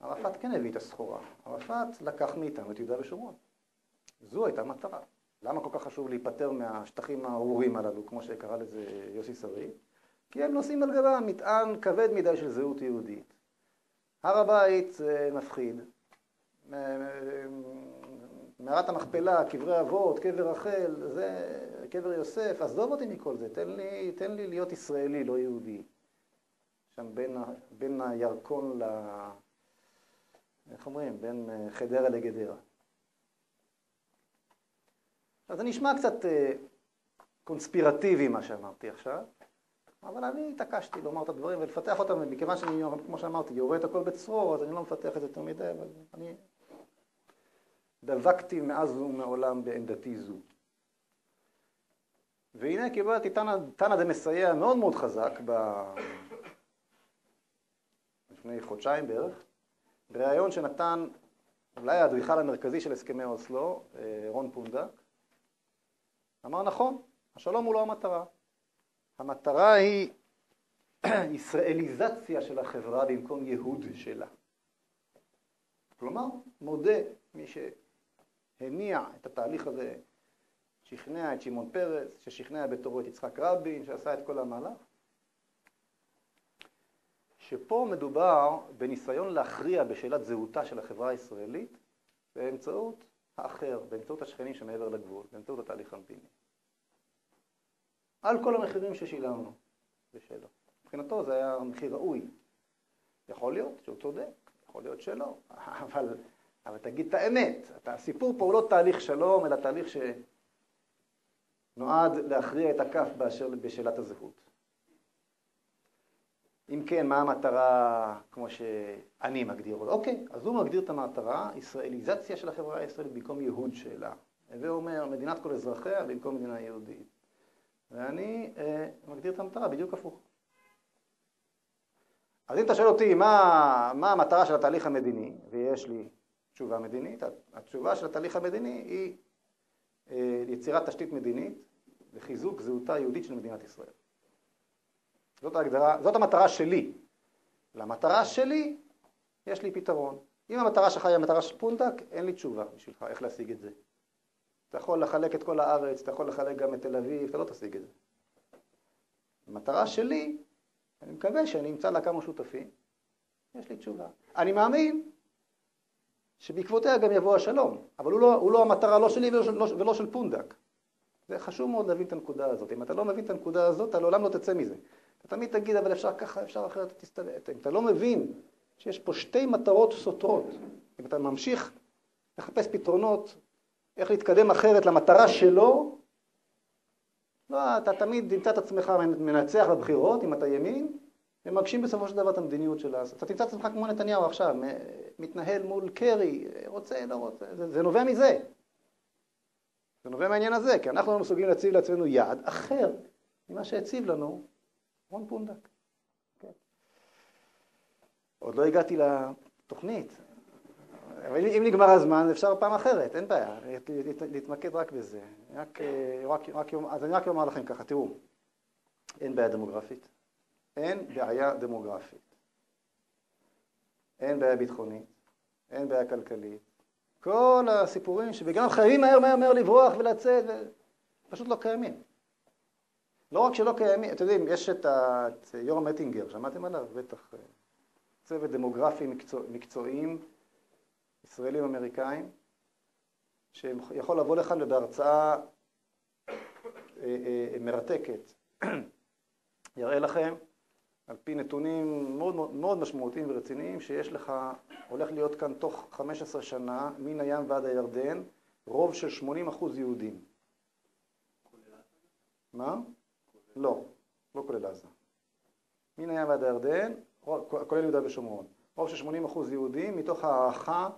ערפאת כן הביא את הסחורה. ערפאת לקח מאיתנו את יהודה ושומרון. זו הייתה מטרה. למה כל כך חשוב להיפטר מהשטחים הארורים הללו, כמו שקרא לזה יוסי שריד? כי הם נושאים על גבם מטען כבד מדי של זהות יהודית. הר הבית זה מפחיד. מערת המכפלה, קברי אבות, קבר רחל, זה קבר יוסף, עזוב אותי מכל זה, תן לי, תן לי להיות ישראלי, לא יהודי. שם בין, בין הירקון ל... איך אומרים? בין חדרה לגדרה. אז זה נשמע קצת קונספירטיבי מה שאמרתי עכשיו, אבל אני התעקשתי לומר את הדברים ולפתח אותם, ומכיוון שאני, כמו שאמרתי, יורה את הכל בצרור, אז אני לא מפתח את זה יותר מדי, אבל אני דבקתי מאז ומעולם בעמדתי זו. והנה קיבלתי תנא דמסייע מאוד מאוד חזק ב... לפני חודשיים בערך, ראיון שנתן אולי האדריכל המרכזי של הסכמי אוסלו, אה, רון פונדק, אמר נכון, השלום הוא לא המטרה. המטרה היא ישראליזציה של החברה במקום ייהוד שלה. כלומר, מודה מי שהניע את התהליך הזה, שכנע את שמעון פרס, ששכנע בתורו את יצחק רבין, שעשה את כל המהלך, שפה מדובר בניסיון להכריע בשאלת זהותה של החברה הישראלית באמצעות האחר, באמצעות השכנים שמעבר לגבול, באמצעות התהליך המדיני. על כל המחירים ששילמנו בשלו. מבחינתו זה היה מחיר ראוי. יכול להיות שהוא צודק, יכול להיות שלא, אבל, אבל תגיד את האמת. הסיפור פה הוא לא תהליך שלום, אלא תהליך שנועד להכריע את הכף באשר בשאלת הזהות. אם כן, מה המטרה כמו שאני מגדיר אותה? אוקיי, אז הוא מגדיר את המטרה, ישראליזציה של החברה הישראלית במקום ייהוד שלה. הווה אומר, מדינת כל אזרחיה במקום מדינה יהודית. ואני אה, מגדיר את המטרה בדיוק הפוך. אז אם אתה שואל אותי מה, מה המטרה של התהליך המדיני, ויש לי תשובה מדינית, התשובה של התהליך המדיני היא אה, יצירת תשתית מדינית וחיזוק זהותה היהודית של מדינת ישראל. זאת ההגדרה, זאת המטרה שלי. למטרה שלי יש לי פתרון. אם המטרה שלך היא המטרה של פונדק, אין לי תשובה בשבילך איך להשיג את זה. אתה יכול לחלק את כל הארץ, אתה יכול לחלק גם את תל אביב, אתה לא תשיג את זה. המטרה שלי, אני מקווה שאני אמצא לה כמה שותפים, יש לי תשובה. אני מאמין שבעקבותיה גם יבוא השלום, אבל הוא לא, הוא לא המטרה לא שלי ולא, של, לא, ולא של פונדק. זה חשוב מאוד להבין את הנקודה הזאת. אם אתה לא מבין את הנקודה הזאת, אתה לעולם לא תצא מזה. אתה תמיד תגיד, אבל אפשר ככה, אפשר אחרת, תסתלט. אם אתה לא מבין שיש פה שתי מטרות סותרות, אם אתה ממשיך לחפש פתרונות איך להתקדם אחרת למטרה שלו, לא, אתה תמיד תמצא את עצמך מנצח בבחירות, אם אתה ימין, ומגשים בסופו של דבר את המדיניות שלה. אתה תמצא את עצמך כמו נתניהו עכשיו, מתנהל מול קרי, רוצה, לא רוצה, זה, זה נובע מזה. זה נובע מהעניין הזה, כי אנחנו לא מסוגלים להציב לעצמנו יעד אחר ממה שהציב לנו רון פונדק. כן. עוד לא הגעתי לתוכנית, אבל אם נגמר הזמן, אפשר פעם אחרת, אין בעיה, להתמקד רק בזה. רק, רק, רק, אז אני רק אומר לכם ככה, תראו, אין בעיה דמוגרפית, אין בעיה דמוגרפית, אין בעיה ביטחונית, אין בעיה כלכלית. כל הסיפורים שבגלל חייבים מהר מהר מהר לברוח ולצאת, פשוט לא קיימים. לא רק שלא קיימים, אתם יודעים, יש את, את יורם אטינגר, שמעתם עליו? בטח. צוות דמוגרפי מקצוע, מקצועיים ישראלים אמריקאים, שיכול לבוא לכאן ובהרצאה אה, אה, מרתקת יראה לכם, על פי נתונים מאוד, מאוד משמעותיים ורציניים, שיש לך, הולך להיות כאן תוך 15 שנה, מן הים ועד הירדן, רוב של 80 אחוז יהודים. מה? לא, לא כולל עזה. מן הים ועד הירדן, כולל יהודה ושומרון. רוב של 80 אחוז יהודים, מתוך הערכה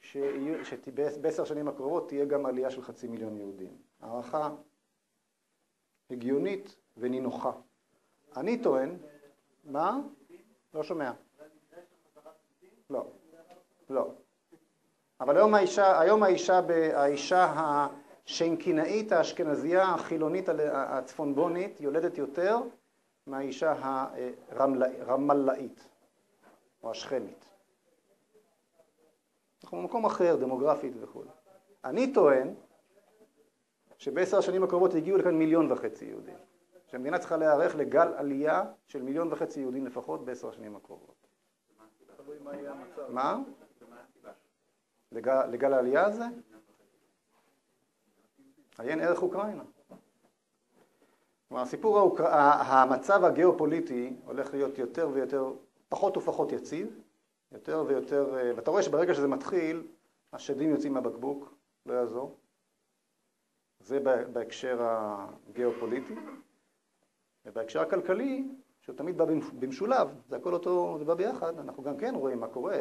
שבעשר שנים הקרובות תהיה גם עלייה של חצי מיליון יהודים. הערכה הגיונית ונינוחה. אני טוען, מה? לא שומע. לא, לא. אבל היום האישה, היום האישה, האישה השנקינאית, האשכנזייה, החילונית, הצפונבונית, יולדת יותר מהאישה הרמלאית או השכנית. אנחנו במקום אחר, דמוגרפית וכו'. אני טוען שבעשר השנים הקרובות יגיעו לכאן מיליון וחצי יהודים. שהמדינה צריכה להיערך לגל עלייה של מיליון וחצי יהודים לפחות בעשר השנים הקרובות. מה? לגל, לגל העלייה הזה? עיין ערך אוקראינה. כלומר, הסיפור, האוקר... המצב הגיאופוליטי הולך להיות יותר ויותר, פחות ופחות יציב, יותר ויותר, אה, ואתה רואה שברגע שזה מתחיל, השדים יוצאים מהבקבוק, לא יעזור. זה בהקשר הגיאופוליטי. ובהקשר הכלכלי, שהוא תמיד בא במשולב, זה הכל אותו, זה בא ביחד, אנחנו גם כן רואים מה קורה.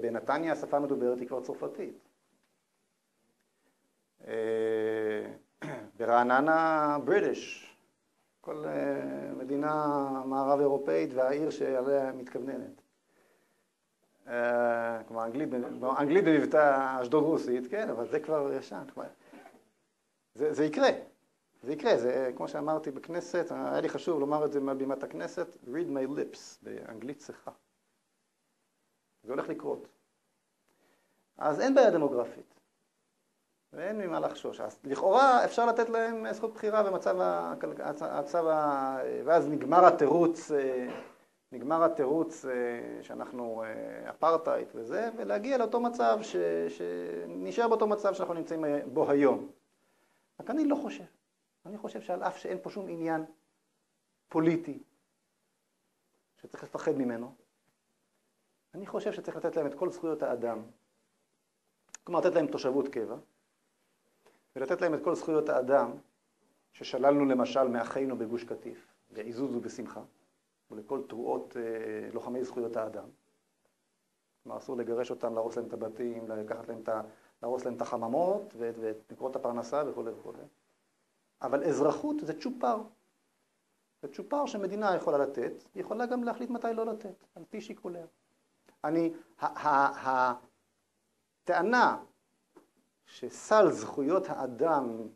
בנתניה השפה המדוברת היא כבר צרפתית. אה, ברעננה בריטיש, כל אה, מדינה מערב אירופאית והעיר שעליה מתכווננת. אה, כלומר, אנגלית, במבטא אשדוד רוסית, כן, אבל זה כבר ישן. זה, זה יקרה, זה יקרה, זה כמו שאמרתי בכנסת, היה לי חשוב לומר את זה מבימת הכנסת, read my lips, באנגלית צחה. זה הולך לקרות. אז אין בעיה דמוגרפית, ואין ממה לחשוש. אז לכאורה אפשר לתת להם זכות בחירה במצב ה... ואז נגמר התירוץ, נגמר התירוץ שאנחנו אפרטהייד וזה, ולהגיע לאותו מצב, ש... שנשאר באותו מצב שאנחנו נמצאים בו היום. רק אני לא חושב. אני חושב שעל אף שאין פה שום עניין פוליטי שצריך לפחד ממנו, אני חושב שצריך לתת להם את כל זכויות האדם. כלומר, לתת להם תושבות קבע, ולתת להם את כל זכויות האדם ששללנו למשל מאחינו בגוש קטיף, בעיזוז ובשמחה, ולכל תרועות אה, לוחמי זכויות האדם. כלומר, אסור לגרש אותם, להרוס להם את הבתים, לקחת להם את ה... להרוס להם את החממות ואת מקורות הפרנסה וכו' וכו'. אבל אזרחות זה צ'ופר. זה צ'ופר שמדינה יכולה לתת, היא יכולה גם להחליט מתי לא לתת, על פי שיקוליה. אני, הטענה שסל זכויות האדם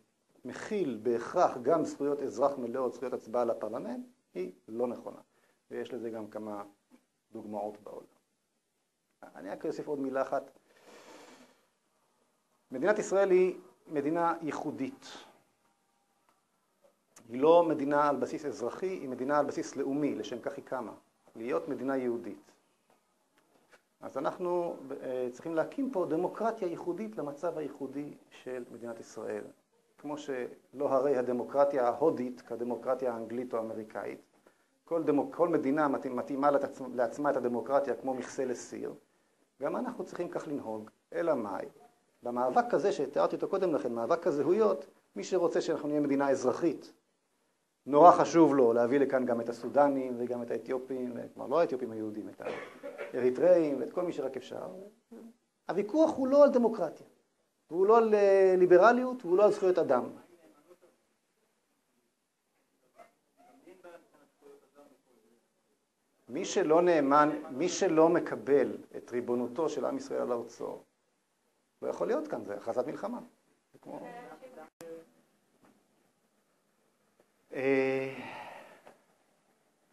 מכיל בהכרח גם זכויות אזרח מלאות, זכויות הצבעה לפרלמנט, היא לא נכונה. ויש לזה גם כמה דוגמאות בעולם. אני רק אוסיף עוד מילה אחת. מדינת ישראל היא מדינה ייחודית. היא לא מדינה על בסיס אזרחי, היא מדינה על בסיס לאומי, לשם כך היא קמה. להיות מדינה יהודית. אז אנחנו אה, צריכים להקים פה דמוקרטיה ייחודית למצב הייחודי של מדינת ישראל. כמו שלא הרי הדמוקרטיה ההודית כדמוקרטיה האנגלית או האמריקאית. כל, דמוק, כל מדינה מתאימה לעצמה את הדמוקרטיה כמו מכסה לסיר. גם אנחנו צריכים כך לנהוג. אלא מאי? במאבק הזה שתיארתי אותו קודם לכן, מאבק הזהויות, מי שרוצה שאנחנו נהיה מדינה אזרחית, נורא חשוב לו להביא לכאן גם את הסודנים וגם את האתיופים, כלומר לא האתיופים היהודים, את האריתראים ואת כל מי שרק אפשר. הוויכוח הוא לא על דמוקרטיה, והוא לא על אה, ליברליות, והוא לא על זכויות אדם. מי שלא נאמן, מי שלא מקבל את ריבונותו של עם ישראל על ארצו, לא יכול להיות כאן, זה הכרזת מלחמה. זה כמו... אה,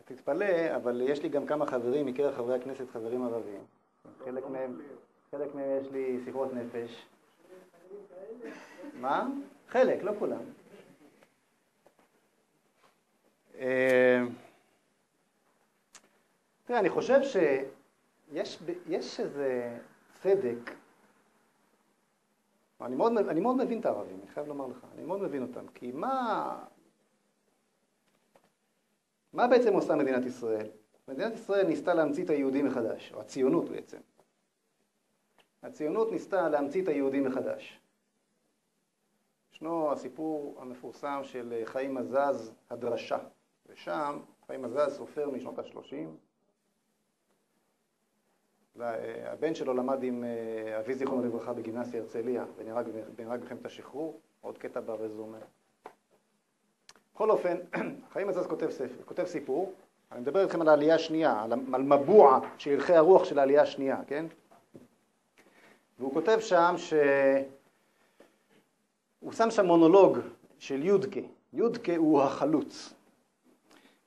תתפלא, אבל יש לי גם כמה חברים מקרב חברי הכנסת, חברים ערבים. חלק מהם, חלק מהם יש לי שיחות נפש. מה? חלק, לא כולם. אה, תראה, אני חושב שיש איזה צדק אני מאוד, אני מאוד מבין את הערבים, אני חייב לומר לך, אני מאוד מבין אותם, כי מה, מה בעצם עושה מדינת ישראל? מדינת ישראל ניסתה להמציא את היהודים מחדש, או הציונות בעצם. הציונות ניסתה להמציא את היהודים מחדש. ישנו הסיפור המפורסם של חיים מזז, הדרשה, ושם חיים מזז סופר משנות ה-30, הבן שלו למד עם אה, אבי זיכרונו לברכה בגימנסיה הרצליה, ונהרג במלחמת השחרור, עוד קטע ברזומה. בכל אופן, חיים עזז כותב, כותב סיפור, אני מדבר איתכם על העלייה השנייה, על, על מבוע של הלכי הרוח של העלייה השנייה, כן? והוא כותב שם ש... הוא שם שם מונולוג של יודקה. יודקה הוא החלוץ.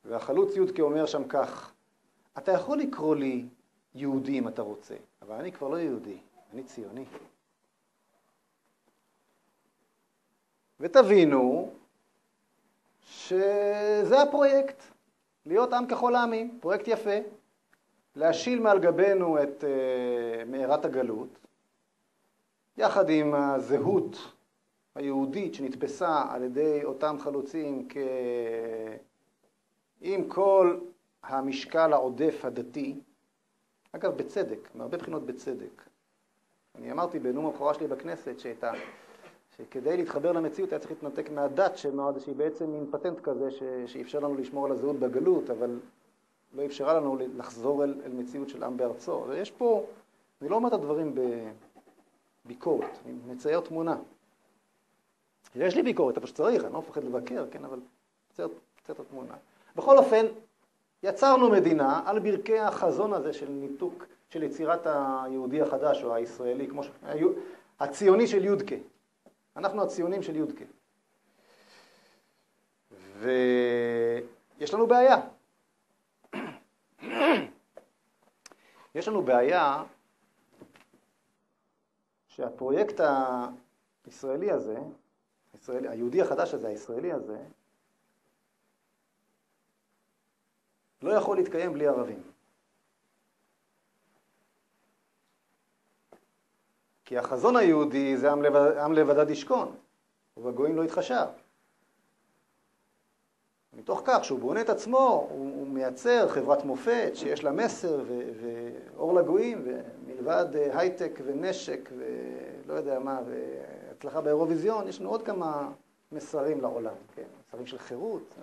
והחלוץ יודקה אומר שם כך, אתה יכול לקרוא לי יהודי אם אתה רוצה, אבל אני כבר לא יהודי, אני ציוני. ותבינו שזה הפרויקט, להיות עם ככל העמים, פרויקט יפה, להשיל מעל גבינו את uh, מארת הגלות, יחד עם הזהות היהודית שנתפסה על ידי אותם חלוצים כ... עם כל המשקל העודף הדתי, אגב, בצדק, מהרבה בחינות בצדק. אני אמרתי בנאום הבכורה שלי בכנסת שהייתה, שכדי להתחבר למציאות היה צריך להתנתק מהדת, שמאוד, שהיא בעצם מין פטנט כזה ש... שאפשר לנו לשמור על הזהות בגלות, אבל לא אפשרה לנו לחזור אל, אל מציאות של עם בארצו. ויש פה, אני לא אומר את הדברים בביקורת, אני מצייר תמונה. יש לי ביקורת, אבל שצריך, אני לא מפחד לבקר, כן, אבל מצייר את התמונה. בכל אופן, יצרנו מדינה על ברכי החזון הזה של ניתוק, של יצירת היהודי החדש או הישראלי, כמו ש... הציוני של יודקה. אנחנו הציונים של יודקה. ויש לנו בעיה. יש לנו בעיה שהפרויקט הישראלי הזה, היהודי החדש הזה, הישראלי הזה, לא יכול להתקיים בלי ערבים. כי החזון היהודי זה עם, לבד, עם לבדד ישכון, ובגויים לא יתחשב. מתוך כך שהוא בונה את עצמו, הוא, הוא מייצר חברת מופת שיש לה מסר ו, ואור לגויים, ומלבד אה, הייטק ונשק ולא יודע מה, והצלחה באירוויזיון, יש לנו עוד כמה מסרים לעולם, כן? מסרים של חירות.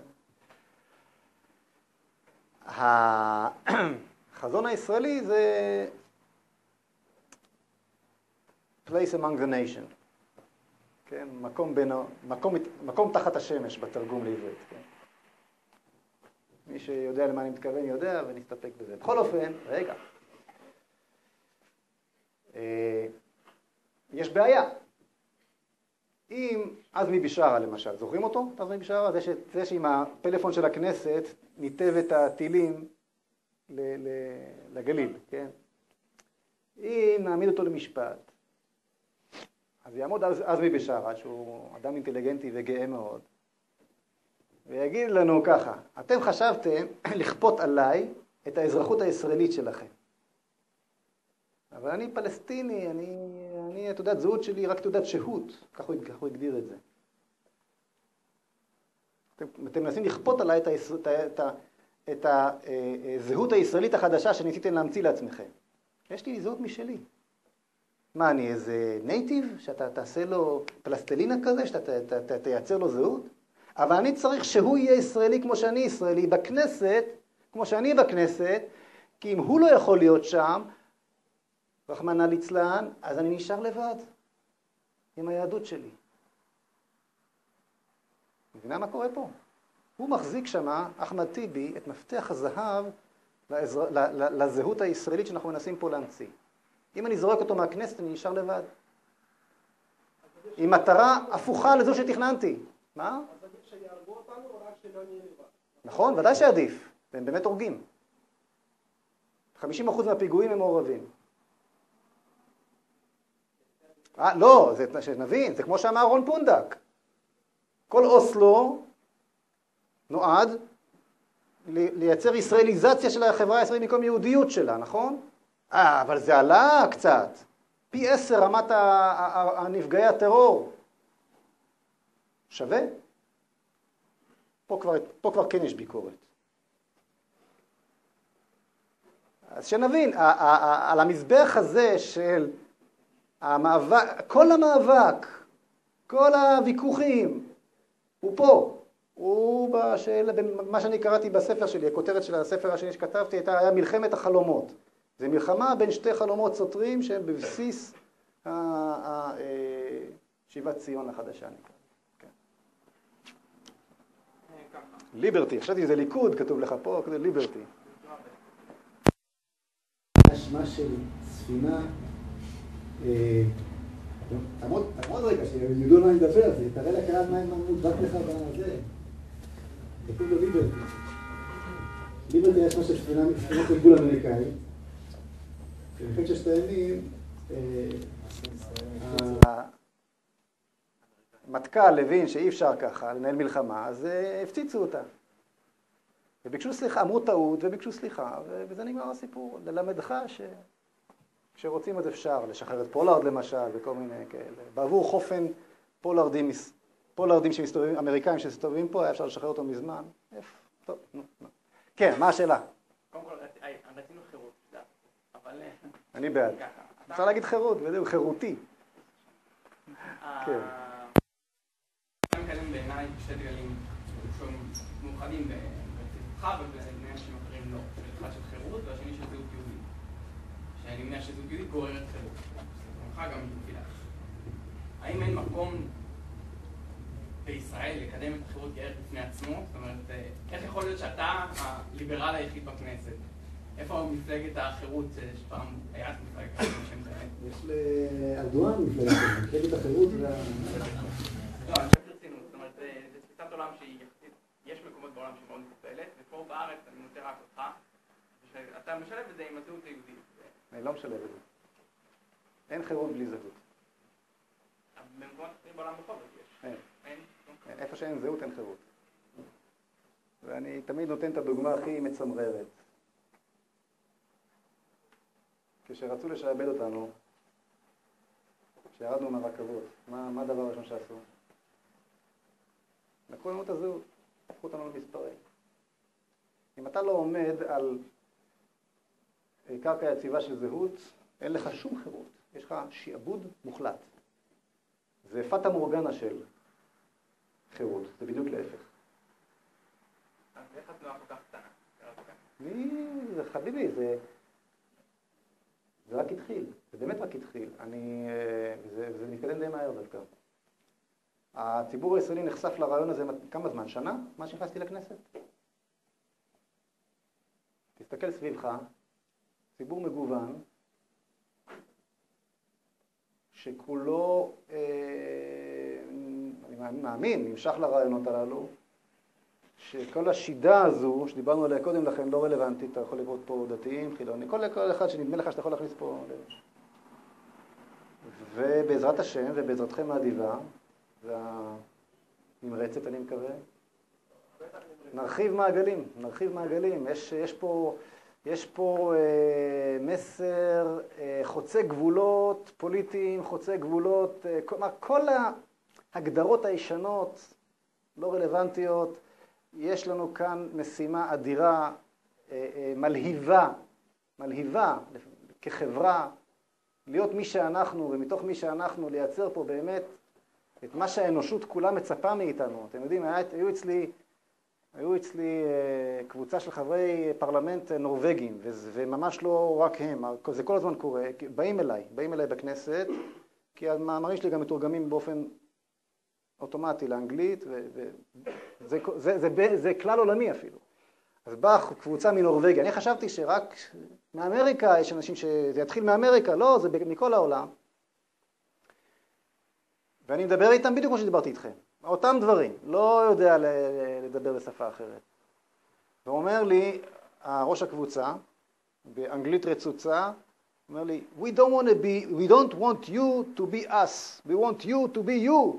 החזון הישראלי זה place among the nation, כן? מקום, בין, מקום, מקום תחת השמש בתרגום לעברית. כן? מי שיודע למה אני מתכוון יודע, ונסתפק בזה. בכל אופן, רגע, אה, יש בעיה. אם עזמי בשארה למשל, זוכרים אותו? עזמי בשארה? זה, ש... זה שעם הפלאפון של הכנסת ניתב את הטילים. לגליל, כן? אם נעמיד אותו למשפט, אז יעמוד עזמי בשארה, שהוא אדם אינטליגנטי וגאה מאוד, ויגיד לנו ככה, אתם חשבתם לכפות עליי את האזרחות הישראלית שלכם. אבל אני פלסטיני, אני, אני, תעודת זהות שלי רק תעודת שהות, כך הוא, כך הוא הגדיר את זה. אתם, אתם מנסים לכפות עליי את, הישראל, את, את, את הזהות אה, אה, הישראלית החדשה שניסיתם להמציא לעצמכם. יש לי זהות משלי. מה, אני איזה נייטיב, שאתה תעשה לו פלסטלינה כזה, שאתה תייצר לו זהות? אבל אני צריך שהוא יהיה ישראלי כמו שאני ישראלי, בכנסת, כמו שאני בכנסת, כי אם הוא לא יכול להיות שם, רחמנא ליצלן, אז אני נשאר לבד עם היהדות שלי. מבינה מה קורה פה? הוא מחזיק שמה, אחמד טיבי, את מפתח הזהב לעזר, לזהות הישראלית שאנחנו מנסים פה להמציא. אם אני זורק אותו מהכנסת, אני נשאר לבד. עם מטרה הפוכה לזו שתכננתי. מה? נכון, ודאי שעדיף, והם באמת הורגים. 50% מהפיגועים הם מעורבים. אה, לא, זה, שנבין, זה כמו שאמר רון פונדק. כל אוסלו נועד לייצר ישראליזציה של החברה הישראלית במקום יהודיות שלה, נכון? אה, אבל זה עלה קצת. פי עשר רמת הנפגעי הטרור. שווה? פה כבר, פה כבר כן יש ביקורת. אז שנבין, על המזבח הזה של המאבק, כל המאבק, כל הוויכוחים, הוא פה. הוא בשאלה, מה שאני קראתי בספר שלי, הכותרת של הספר השני שכתבתי הייתה, היה מלחמת החלומות. זה מלחמה בין שתי חלומות סותרים שהם בבסיס אה, שיבת ציון החדשה. כן. ליברטי, חשבתי שזה ליכוד, כתוב לך פה, כתוב ליברטי. שמה של ספינה אה, תעמוד רגע, שידעו מה אני מדבר, תראה לקהל מה מודבק לך בזה. כתוב לו ליברטי. ליברטי היה שמה של ספינת ריגול אמריקאי. במלחמת ששת הימים, המטכ"ל הבין שאי אפשר ככה לנהל מלחמה, אז אה, הפציצו אותה. וביקשו סליחה, אמרו טעות וביקשו סליחה, ובזה נגמר הסיפור. ללמדך ש... כשרוצים אז אפשר, לשחרר את פולארד למשל, וכל מיני כאלה. בעבור חופן פולארדים, פולארדים שמסתובבים, אמריקאים שמסתובבים פה, היה אפשר לשחרר אותו מזמן. טוב, נו, נו. כן, מה השאלה? קודם כל, רצינו חירות, אבל... אה, אני בעד. אפשר להגיד חירות, וזהו, חירותי. אה, כן. בעיניי שתי דגלים מאוחדים אנשים אחרים לא. אחד של חירות והשני של. שאני מניח שזהות יהודית גוררת חירות. זה גם תפילה. האם אין מקום בישראל לקדם את החירות כערך בפני עצמו? זאת אומרת, אה, איך יכול להיות שאתה הליברל היחיד בכנסת? איפה מפלגת החירות שפעם היה את מפלגת החירות בשם באמת? יש לארדואן מפלגת החירות, וה... לא, אני חושב ברצינות, זאת אומרת, אה, זו תפיסת עולם שהיא יחסית, יש מקומות בעולם שהיא מאוד מקובלת, ופה בארץ אני מוצא רק אותך, שאתה משלב את זה עם הזהות היהודית. אני לא משלב את זה. אין חירות בלי זהות. אין. אין. איפה שאין זהות אין חירות. ואני תמיד נותן את הדוגמה הכי מצמררת. כשרצו לשעבד אותנו, כשירדנו מהרכבות, מה, מה הדבר הראשון שעשו? לקחו לנו את הזהות, הפכו אותנו למספרים. אם אתה לא עומד על קרקע יציבה של זהות, אין לך שום חירות, יש לך שיעבוד מוחלט. זה פטה מורגנה של חירות, זה בדיוק להפך. אז איך התנועה כל כך קטנה? זה חביבי, זה, זה רק התחיל, זה באמת רק התחיל. אני, אה, זה, זה מתקדם די מהר דווקא. הציבור הישראלי נחשף לרעיון הזה כמה זמן? שנה? מה שנכנסתי לכנסת? תסתכל סביבך, ציבור מגוון, שכולו, אה, אני מאמין, נמשך לרעיונות הללו, שכל השידה הזו, שדיברנו עליה קודם לכן, לא רלוונטית, אתה יכול לראות פה דתיים, חילונים, כל, כל אחד שנדמה לך שאתה יכול להכניס פה... ובעזרת השם ובעזרתכם האדיבה, והנמרצת אני מקווה, נרחיב מעגלים, נרחיב מעגלים. יש, יש פה, יש פה אה, מסר אה, חוצה גבולות פוליטיים, חוצה גבולות, אה, כל, כל ההגדרות הישנות לא רלוונטיות. יש לנו כאן משימה אדירה, אה, אה, מלהיבה, מלהיבה כחברה, להיות מי שאנחנו, ומתוך מי שאנחנו לייצר פה באמת את מה שהאנושות כולה מצפה מאיתנו. אתם יודעים, היו אצלי... היו אצלי אה, קבוצה של חברי פרלמנט נורבגים, וממש לא רק הם, זה כל הזמן קורה, באים אליי, באים אליי בכנסת, כי המאמרים שלי גם מתורגמים באופן אוטומטי לאנגלית, וזה זה, זה, זה, זה כלל עולמי אפילו. אז באה קבוצה מנורבגיה, אני חשבתי שרק מאמריקה יש אנשים שזה יתחיל מאמריקה, לא, זה מכל העולם. ואני מדבר איתם בדיוק כמו שדיברתי איתכם. אותם דברים, לא יודע לדבר בשפה אחרת. ואומר לי, ראש הקבוצה, באנגלית רצוצה, אומר לי, we don't, want to be, we don't want you to be us, we want you to be you.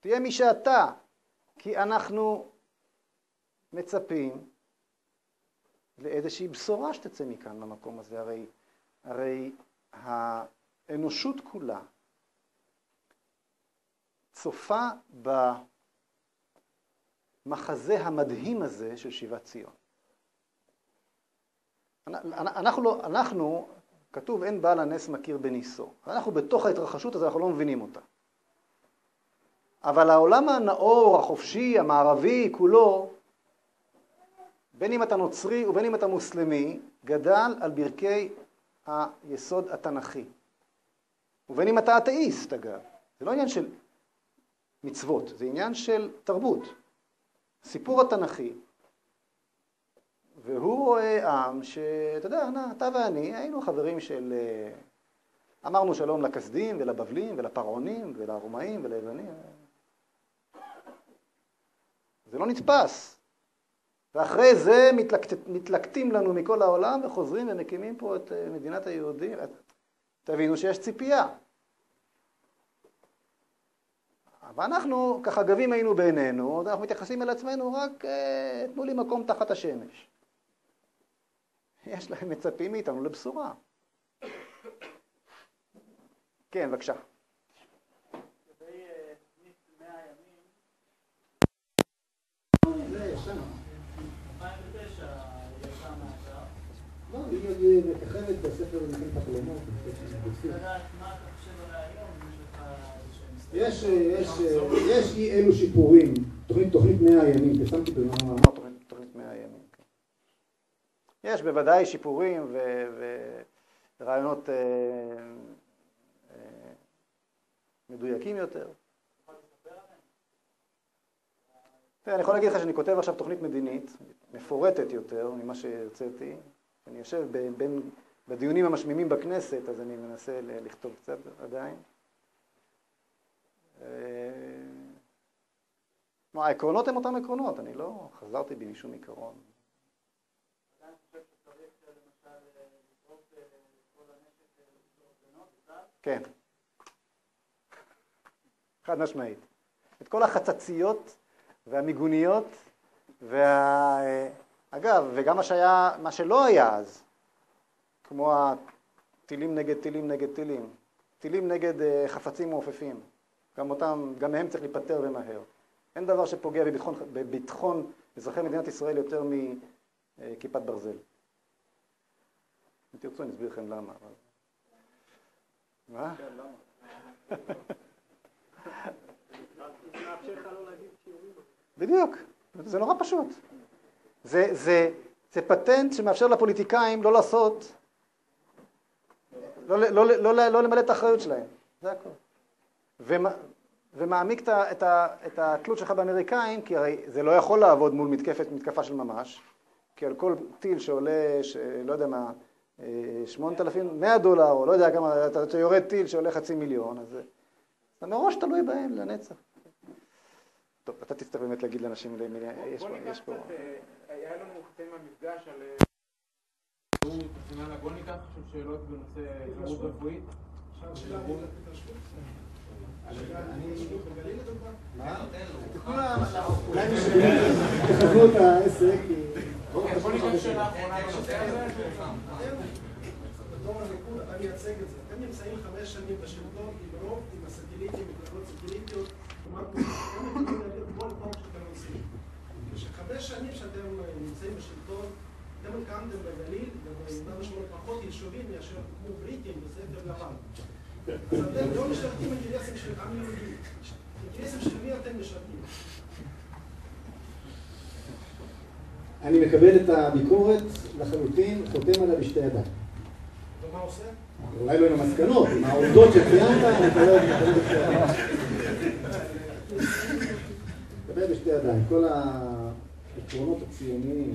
תהיה מי שאתה, כי אנחנו מצפים לאיזושהי בשורה שתצא מכאן למקום הזה. הרי, הרי האנושות כולה צופה במחזה המדהים הזה של שיבת ציון. אנחנו, לא, אנחנו, כתוב אין בעל הנס מכיר בניסו. אנחנו בתוך ההתרחשות הזו, אנחנו לא מבינים אותה. אבל העולם הנאור, החופשי, המערבי, כולו, בין אם אתה נוצרי ובין אם אתה מוסלמי, גדל על ברכי היסוד התנ"כי. ובין אם אתה אתאיסט, אגב. זה לא עניין של מצוות, זה עניין של תרבות. סיפור התנ"כי, והוא רואה עם שאתה יודע, אתה ואני היינו חברים של... אה, אמרנו שלום לכסדים ולבבלים ולפרעונים ולרומאים וליוונים. זה לא נתפס. ואחרי זה מתלקט, מתלקטים לנו מכל העולם וחוזרים ומקימים פה את אה, מדינת היהודים. תבינו שיש ציפייה. ואנחנו ככה גבים היינו בעינינו, אנחנו מתייחסים אל עצמנו רק אה, תנו לי מקום תחת השמש. יש להם מצפים מאיתנו לבשורה. כן, בבקשה. לא, היא מככבת בספר מלחמת החלומות. לדעת מה אתה חושב עליה היום, יש, יש, יש אי אלו שיפורים, תוכנית, תוכנית מאה הימים, פרסמתי במה תוכנית מאה הימים. כן. יש בוודאי שיפורים ורעיונות אה, אה, מדויקים יותר. אני יכול להגיד לך שאני כותב עכשיו תוכנית מדינית, מפורטת יותר ממה שהרציתי. אני יושב בין, בדיונים המשמימים בכנסת, אז אני מנסה לכתוב קצת עדיין. כלומר, אה, העקרונות הם אותם עקרונות, אני לא חזרתי בי משום עיקרון. כן. חד משמעית. את כל החצציות והמיגוניות, וה... אגב, וגם מה שהיה, מה שלא היה אז, כמו הטילים נגד טילים נגד טילים, טילים נגד אה, חפצים מעופפים, גם אותם, גם מהם צריך להיפטר ומהר. אין דבר שפוגע בביטחון, בביטחון אזרחי מדינת ישראל יותר מכיפת ברזל. אם תרצו אני אסביר לכם למה. אבל... מה? כן, למה? בדיוק, זה נורא פשוט. זה, זה, זה פטנט שמאפשר לפוליטיקאים לא לעשות, לא, לא, לא, לא, לא למלא את האחריות שלהם, זה הכול. ומעמיק את, את, את התלות שלך באמריקאים, כי הרי זה לא יכול לעבוד מול מתקפת, מתקפה של ממש, כי על כל טיל שעולה, ש, לא יודע מה, 8,000, 100 דולר, או לא יודע כמה, אתה יורד טיל שעולה חצי מיליון, אז אתה מראש תלוי בהם לנצח. טוב, אתה תצטרך באמת להגיד לאנשים, יש פה... יש פה... אה, היה לנו חצי מהמפגש על... בוא ניקח עכשיו שאלות בנושא חירות רפואית. תכוונו את העסק. בוא ניקח שאלה אחרונה בנושא הזה. אני מייצג את זה. אתם נמצאים חמש שנים בשלטון עם רוב, עם הסטליטים, מפלגות סטליטיות, כלומר, אתם יכולים להעביר כל חוק שאתם רוצים. כשחמש שנים שאתם נמצאים בשלטון, אתם הקמתם בגליל, וביהודה ושומרון פחות יישובים מאשר כמו בריטים בספר לבן. אז אתם לא משרתים אינטרסים של עם יהודי. אינטרסים של מי אתם משרתים? אני מקבל את הביקורת לחלוטין, חותם עליה בשתי ידיים. ומה עושה? אולי לא עם המסקנות, עם העובדות שציינת, אני מקבל בשתי ידיים. מקבל בשתי ידיים. כל העקרונות הציוניים,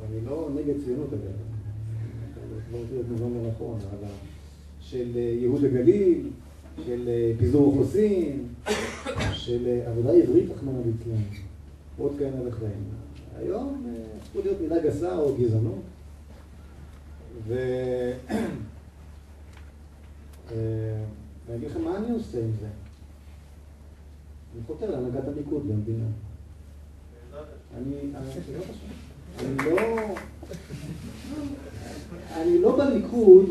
ואני לא נגד ציונות אגב, לא רוצה להיות מובן לא נכון, אבל של ייהוד הגליל, של פיזור אוכלוסין, של עבודה עברית, רחמנא ליצלן, עוד כהנה וכהנה. היום הפכו להיות מילה גסה או גזענות. ואני אגיד לכם מה אני עושה עם זה. אני חותר להנהגת הליכוד במדינה. אני לא... אני לא בליכוד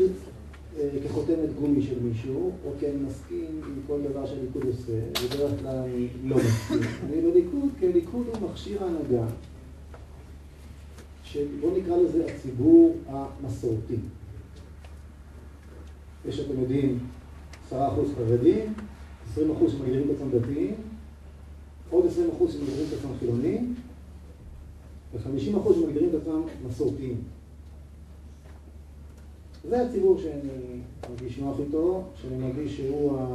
כחותמת גומי של מישהו, או כי אני מסכים עם כל דבר שהליכוד עושה, בדרך כלל אני לא מסכים. אני בליכוד כי הליכוד הוא מכשיר ההנהגה של, בואו נקרא לזה הציבור המסורתי. יש, אתם יודעים, עשרה אחוז חרדים, עשרים אחוז שמגדירים את עצמם דתיים, עוד עשרים אחוז שמגדירים את עצמם חילונים, וחמישים אחוז שמגדירים את עצמם מסורתיים. זה הציבור שאני מרגיש נוח איתו, שאני מרגיש שהוא, ה...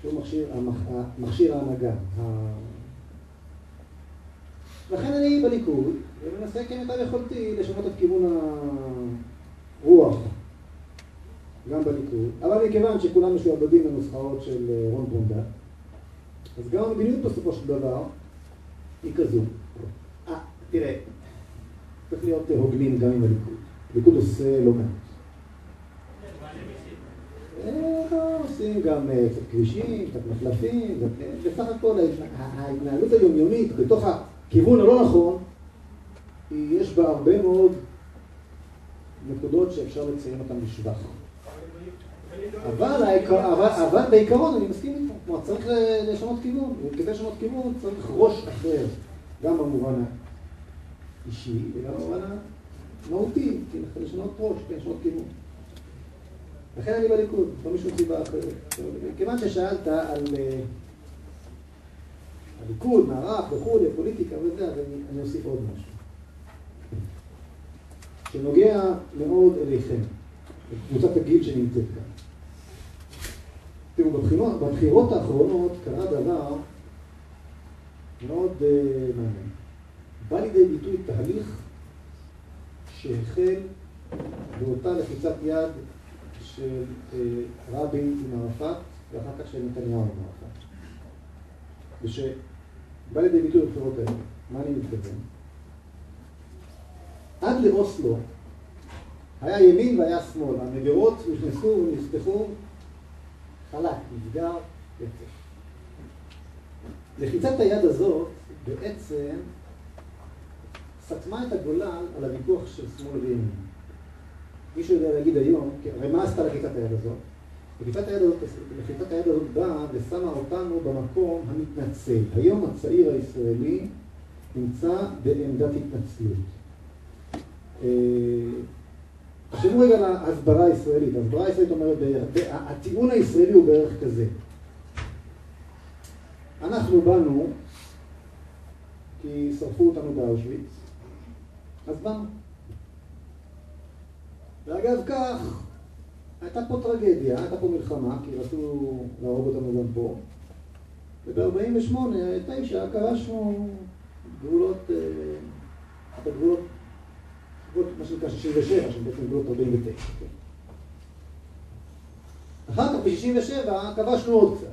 שהוא מכשיר, המח... מכשיר ההנהגה. לכן אני בליכוד, ומנסה כמיטב יכולתי לשנות את כיוון הרוח, גם בליכוד, אבל מכיוון שכולם משועבדים לנוסחאות של רון בונדה, אז גם המדיניות בסופו של דבר היא כזו. אה, תראה, צריך להיות הוגנים גם עם הליכוד. הליכוד עושה לא מעט. עושים גם קצת כבישים, קצת מחלפים, בסך הכל ההתנהלות היומיומית בתוך הכיוון הלא נכון, יש בה הרבה מאוד נקודות שאפשר לציין אותן בשבח. אבל, בעיקרון אני מסכים איתך, כלומר צריך לשנות כיוון, וכדי לשנות כיוון צריך ראש אחר, גם במובן האישי וגם במובן המהותי, כן, לשנות ראש, כן, לשנות כיוון. לכן אני בליכוד, לא משום סיבה אחרת. כיוון ששאלת על הליכוד, מערך וכולי, פוליטיקה וזה, אז אני, אני אוסיף עוד משהו. שנוגע מאוד אליכם, לקבוצת הגיל שנמצאת כאן. תראו, בבחירות, בבחירות האחרונות קרה דבר מאוד uh, מעניין. בא לידי ביטוי תהליך שהחל באותה לחיצת יד של uh, רבין עם ערפאת ואחר כך של נתניהו עם ערפאת. ושבא לידי ביטוי בבחירות האלה. מה אני מתכוון? עד לאוסלו היה ימין והיה שמאל, המגירות נכנסו ונפתחו חלק, נסגר, יצא. לחיצת היד הזאת בעצם סתמה את הגולל על הוויכוח של שמאל וימין. מישהו יודע להגיד היום, הרי מה עשתה לחיצת היד הזאת? לחיצת היד הזאת, היד הזאת באה ושמה אותנו במקום המתנצל. היום הצעיר הישראלי נמצא בעמדת התנצלות. אה, תחשבו רגע על ההסברה הישראלית. ההסברה הישראלית אומרת, הטיעון הישראלי הוא בערך כזה. אנחנו באנו כי שרפו אותנו באושוויץ, אז באנו. ואגב כך, הייתה פה טרגדיה, הייתה פה מלחמה, כי רצו להרוג אותנו גם פה, וב-48, 9, כבשנו גבולות, אה, את הגבולות מה שנקרא 67, שהם בעצם גבולות 49. כן. אחר כך ב-67 כבשנו עוד קצת.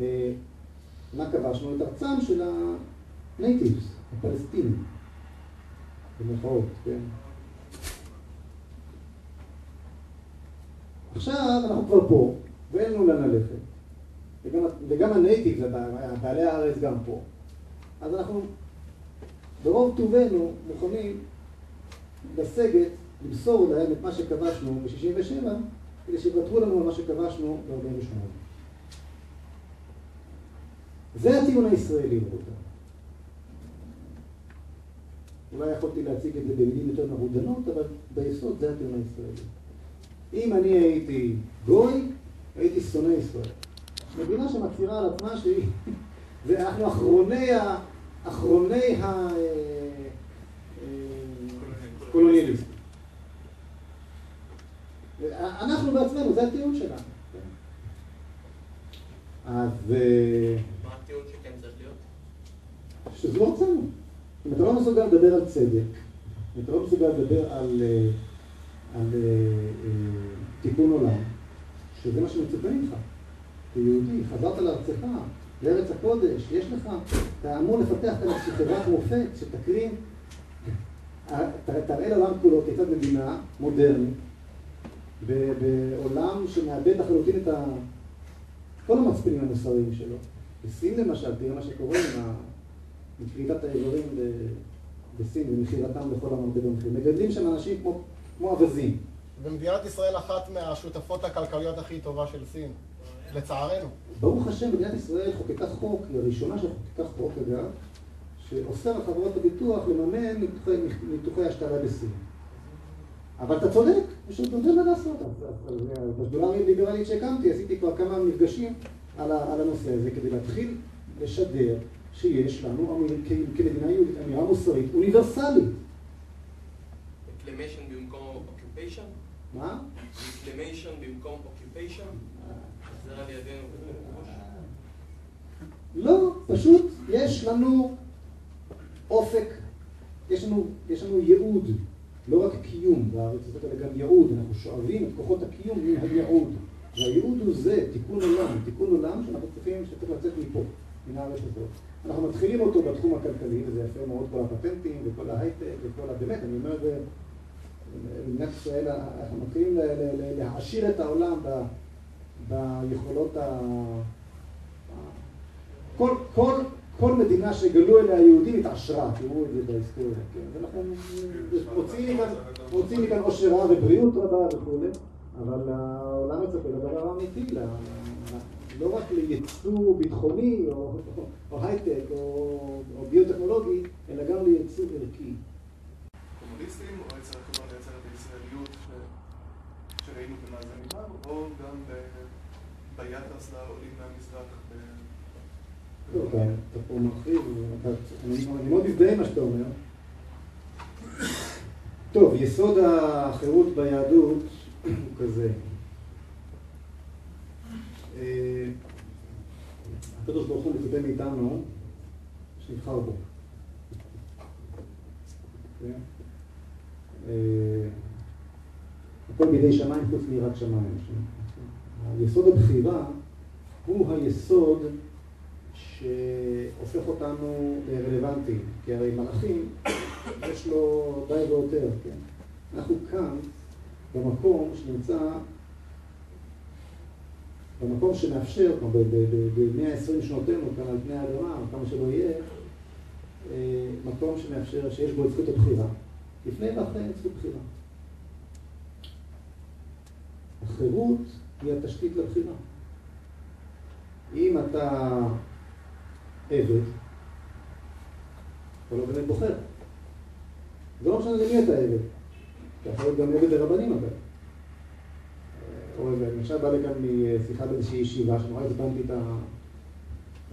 אה, מה כבשנו? את ארצם של הנייטיבס, הפלסטינים, במירכאות, כן? עכשיו אנחנו כבר פה, ואין לנו לאן ללכת, וגם, וגם הנייטיבס, בעלי הארץ גם פה, אז אנחנו ברוב טובנו מוכנים לסגת, למסור להם את מה שכבשנו ב-67, כדי שיוותרו לנו על מה שכבשנו ב-48. זה הטיעון הישראלי, רבותיי. אולי יכולתי להציג את זה במילים יותר מרודנות, אבל ביסוד זה הטיעון הישראלי. אם אני הייתי גוי, הייתי שונא ישראל. מדינה שמצהירה על עצמה שהיא... ואנחנו אחרוני ה... אחרוני הקולוניאליסטים. אנחנו בעצמנו, זה הטיעון שלנו. אז... אה, מה הטיעון שכן צריך להיות? שזו ארצנו. אם אתה לא מסוגל לדבר על צדק, אם אתה לא מסוגל לדבר על, אה, על אה, תיקון עולם, שזה מה שמצופה ממך, כיהודי, חזרת לארצך, לארץ הקודש, יש לך, אתה אמור לפתח כאן איזושהי חברת מופת שתקרין, תראה לעולם כולו כיצד מדינה מודרנית, בעולם שמאבד לחלוטין את ה... כל המצפנים המוסריים שלו. בסין למשל, תראה מה שקורה עם כריתת האיברים בסין ומכירתם לכל המרבה במחיר. מגדלים שם אנשים כמו אווזים. ומדינת ישראל אחת מהשותפות הכלכליות הכי טובה של סין. לצערנו. ברוך השם, מדינת ישראל חוקקה חוק, היא הראשונה שחוקקה חוק אגב, שאוסר על חברות הביטוח לממן ניתוחי, ניתוחי השתלה בסין. אבל אתה צודק, יש עוד מה לעשות. בשדולה הליברלית שהקמתי עשיתי כבר כמה מפגשים על, על הנושא הזה כדי להתחיל לשדר שיש לנו כמדינה יהודית אמירה מוסרית אוניברסלית. במקום occupation? מה? במקום occupation? לא, פשוט יש לנו אופק, יש לנו, יש לנו ייעוד, לא רק קיום בארץ הזאת, אלא גם ייעוד, אנחנו שואבים את כוחות הקיום מהייעוד. והייעוד הוא זה, תיקון עולם, תיקון עולם שאנחנו צריכים, שצריך לצאת מפה, מן הארץ הזאת. אנחנו מתחילים אותו בתחום הכלכלי, וזה יפה מאוד, כל הפטנטים וכל ההייטק וכל ה... באמת, אני אומר, במדינת ישראל אנחנו מתחילים להעשיר את העולם ביכולות ה... כל, כל, כל מדינה שגלו אליה היהודים התעשרה, תראו את זה בהיסטוריה, כן? ולכן מוצאים מכאן עושר רב ובריאות רבה וכולי, אבל העולם מצפה לדבר האמיתי, לא רק לייצוא ביטחוני או, או הייטק או, או ביוטכנולוגי, אלא גם לייצוא ערכי. קומוניסטים או אצל הכוונה לייצר את הישראליות שראינו במאזן או גם ביחס לעולים מהמזרח. טוב, אתה פה מרחיב, אני מאוד מזדהה עם מה שאתה אומר. טוב, יסוד החירות ביהדות הוא כזה. אה, הקדוש ברוך הוא מצפה מאיתנו שנבחר בו. כן? אה, הכל בידי שמיים חוץ מיראת שמיים. היסוד הבחירה הוא היסוד שהופך אותנו לרלוונטיים, כי הרי מלאכים יש לו די ויותר, כן? אנחנו כאן במקום שנמצא, במקום שמאפשר, כלומר ב-120 שנותינו כאן על פני האדמה, כמה שלא יהיה, אה, מקום שמאפשר, שיש בו את זכות הבחירה. לפני ואחרי אין זכות בחירה. החירות היא התשתית לבחירה. אם אתה עבד, אתה לא באמת בוחר. זה לא משנה למי אתה עבד. אתה יכול להיות גם עבד לרבנים אבל. או למשל בא לכאן משיחה באיזושהי ישיבה, שנורא הזמנתי את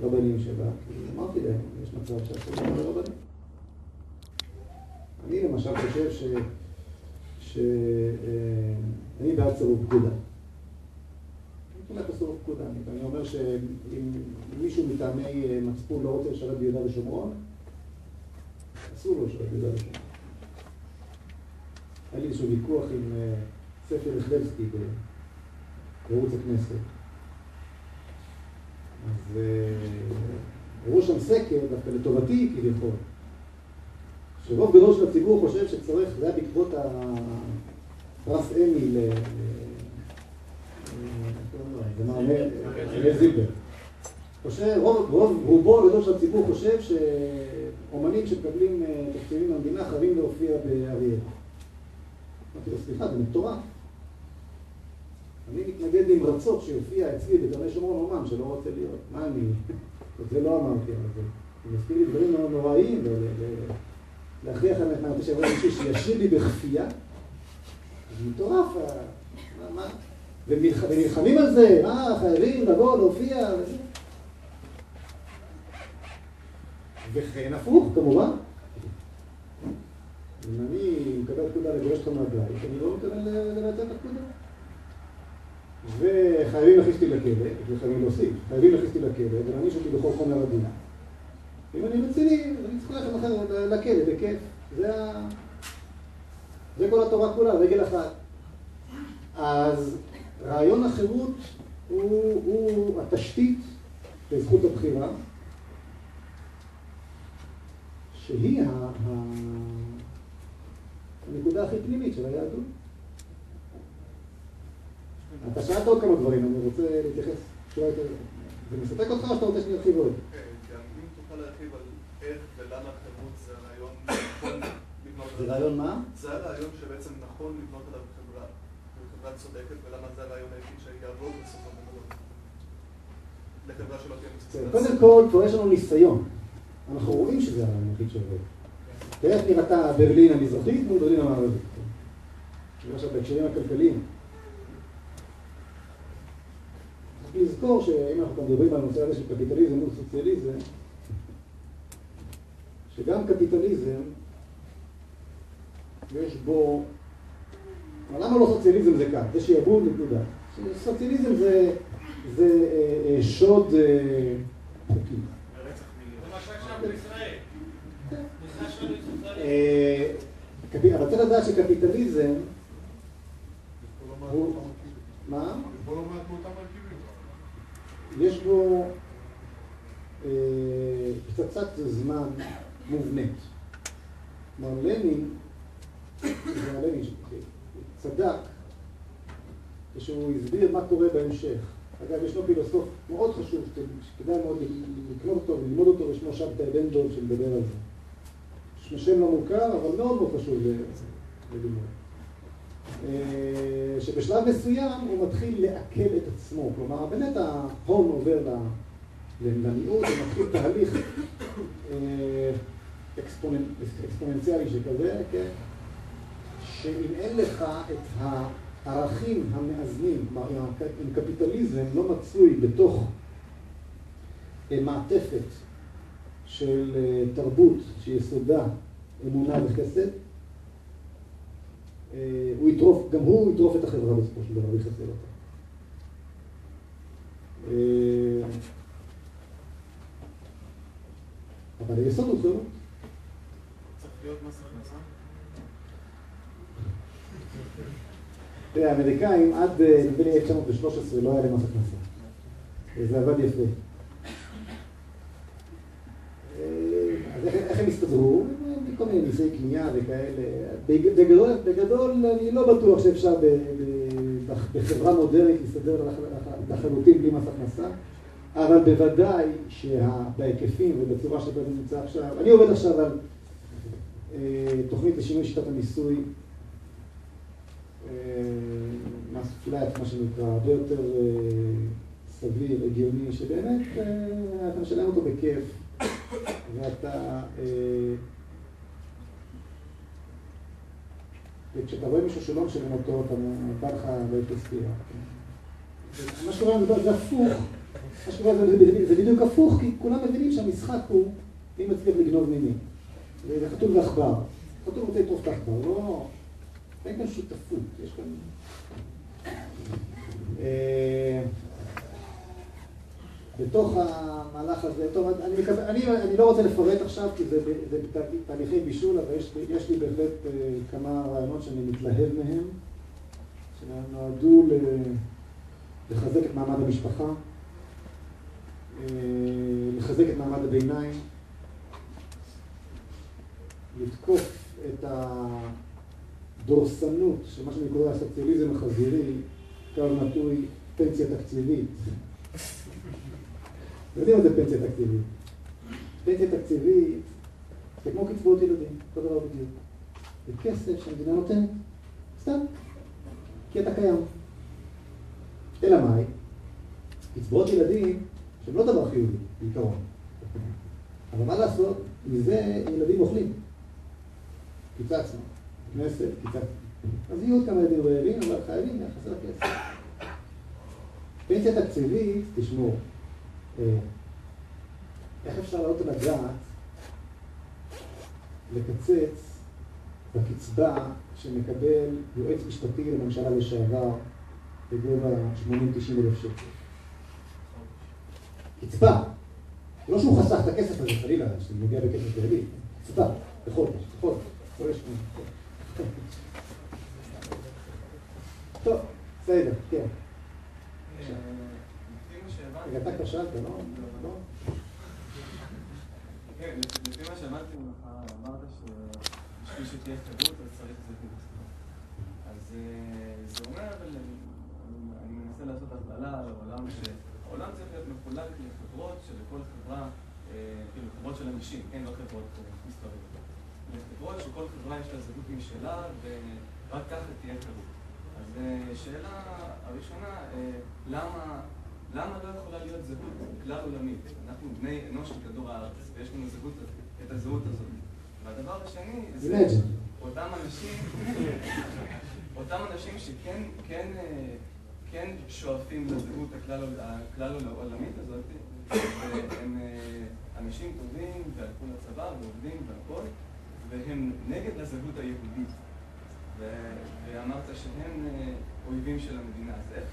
הרבנים שלה, כי אמרתי להם, יש מצב שאסור לדבר לרבנים. אני למשל חושב ש... שאני אה, בעד סירוב פקודה. אני תומך בסירוב פקודה. אני אומר שאם מישהו מטעמי אה, מצפון לא רוצה לשרת ביהודה ושומרון, אסור לו לשרת ביהודה ושומרון. היה לי איזשהו ויכוח עם אה, ספר רחלבסקי בערוץ הכנסת. אז הראו שם סקר, דווקא לטובתי כביכול. שרוב גדול של הציבור חושב שצריך, זה היה בעקבות הפרס אמי ל... זילבר. רוב, רובו הגדול של הציבור חושב שאומנים שמקבלים אה, תקציבים מהמדינה חייבים להופיע באריאל. אמרתי לו, סליחה, זה מטורף. אני מתנגד נמרצות שיופיע אצלי בקרני שומרון אומן שלא רוצה להיות. מה אני... את זה לא אמרתי, אבל זה מזכיר לי דברים נוראיים. להכריח על מה שיבוא מישהו שישאיר לי בכפייה, זה מטורף, מה, ונלחמים על זה, מה, חייבים לבוא, להופיע, וכן הפוך, כמובן. אם אני מקבל פקודה לגרש אותך מהבית, אני לא מתכוון לבצע את הפקודה. וחייבים להכניס אותי לכלא, וחייבים להוסיף, חייבים להכניס אותי לכלא ולהעניש אותי בכל חומר הדין. אם אני רציני, אני צריך ללכת אחר לכלא, בכיף. זה, ה... זה כל התורה כולה, רגל אחת. אז רעיון החירות הוא, הוא התשתית לזכות הבחירה, שהיא ה... ה... הנקודה הכי פנימית של היהדות. אתה שאלת עוד כמה דברים, אני רוצה להתייחס. זה מספק אותך או שאתה רוצה שאני ארחיב עוד? כן, כן, אם תוכל להרחיב על איך ולמה חירות זה רעיון נכון לבנות זה רעיון מה? זה הרעיון שבעצם נכון לבנות עליו חברה, חברה צודקת, ולמה זה הרעיון היחיד שיעבוד בסופו של דבר. לחברה שלא תהיה מצטערת. קודם כל, כבר יש לנו ניסיון. אנחנו רואים שזה הרעיון היחיד שעובד. תראה איך נראתה ברלין המזרחית מול ברלין המערבית. למשל בהקשרים הכלכליים. צריך לזכור שאם אנחנו מדברים על הנושא הזה של קפיטליזם מול סוציאליזם, שגם קפיטליזם, יש בו... למה לא סוציאליזם זה כאן? זה שיעבוד נקודה. סוציאליזם זה, זה אה, אה, שוד אה, חוקי. אבל צריך לדעת שקפיטליזם הוא... מה? יש בו פצצת זמן מובנית. כלומר, לנין, לנין צדק כשהוא הסביר מה קורה בהמשך. אגב, ישנו פילוסוף מאוד חשוב, שכדאי מאוד לקנות אותו וללמוד אותו, ושמו שבתאי בן דב שמדבר על זה. שם לא מוכר, אבל מאוד מאוד חשוב ללמוד. אה, שבשלב מסוים הוא מתחיל לעכל את עצמו, כלומר באמת ההון עובר למיעוט, ומתחיל תהליך אה, אקספוננציאלי שכזה, כן? שאם אין לך את הערכים המאזנים, כלומר אם קפיטליזם לא מצוי בתוך אה, מעטפת של תרבות שיסודה אמונה וחסד, הוא יטרוף, גם הוא יטרוף את החברה בסופו של דבר, יחסל אותה. אבל היסוד הוא חירות. צריך להיות מס הכנסה? תראה, האמריקאים עד אה, נדמה לי 1913 לא היה להם מס הכנסה. וזה עבד יפה. אה, אז איך הם הסתדרו? מכל מיני מיסי קנייה וכאלה. בג- בגדול, בגדול אני לא בטוח שאפשר ב, ב, בחברה מודרנית להסתדר לח- לח- לחלוטין בלי מס הכנסה, אבל בוודאי שבהיקפים ובצורה זה נמצא עכשיו, אני עובד עכשיו על אה, תוכנית לשינוי שיטת המיסוי אה, מס פלאט, מה שנקרא, הרבה יותר אה, סביר, הגיוני, שבאמת אתה משלם אותו בכיף, ואתה... אה, וכשאתה רואה מישהו שלא משלם אותו, אתה בא לך באפס סטירה. מה שקורה זה זה הפוך, מה שקורה זה, זה, בדיוק הפוך, כי כולם מבינים שהמשחק הוא מי מצליח לגנוב ממי. זה חתול ועכבר. חתול רוצה לטרוף את העכבר, לא... אין כאן שותפות, יש כאן... בתוך המהלך הזה, טוב, אני, מקווה, אני, אני לא רוצה לפרט עכשיו כי זה, זה תהליכי בישול, אבל יש, יש לי בהחלט אה, כמה רעיונות שאני מתלהב מהם, שנועדו לחזק את מעמד המשפחה, אה, לחזק את מעמד הביניים, לתקוף את הדורסנות של מה שאני קורא הסוציאליזם החזירי, קו נטוי פנסיה תקציבית. יודעים מה זה פנסיה תקציבית? פנסיה תקציבית זה כמו קצבאות ילדים, אותו דבר בדיוק. זה כסף שהמדינה נותנת, סתם, כי אתה קיים. אלא מאי? קצבאות ילדים שהן לא דבר חיובי, בעיקרון. אבל מה לעשות, מזה ילדים אוכלים. קיצצנו. כנסת, קיצצנו. אז יהיו עוד כמה ילדים רעבים, אבל חייבים, חסר כסף. פנסיה תקציבית, תשמעו, אה, איך אפשר לעלות על הדעת לקצץ בקצבה שמקבל יועץ משפטי לממשלה לשעבר בגובה 80-90 אלף שקל? קצבה. לא שהוא חסך את הכסף הזה, חלילה, שזה נוגע בכסף כללי. קצבה, בחודש, בחודש. חודש, בחודש. טוב, בסדר, כן. רגע, אתה כבר שאלת, לא? לא? כן, לפי מה ורק ככה תהיה חירות. אז אה, שאלה הראשונה, אה, למה... למה לא יכולה להיות זהות כלל עולמית? אנחנו בני אנוש של כדור הארץ, ויש לנו זהות, את הזהות הזאת. והדבר השני, זה. אותם אנשים, אותם אנשים שכן כן, אה, כן שואפים לזהות הכלל הכלל העולמית הזאת, והם אה, אנשים טובים, והלכו לצבא, ועובדים והכול, והם נגד הזהות היהודית. ואמרת שהם אה, אויבים של המדינה, אז איך...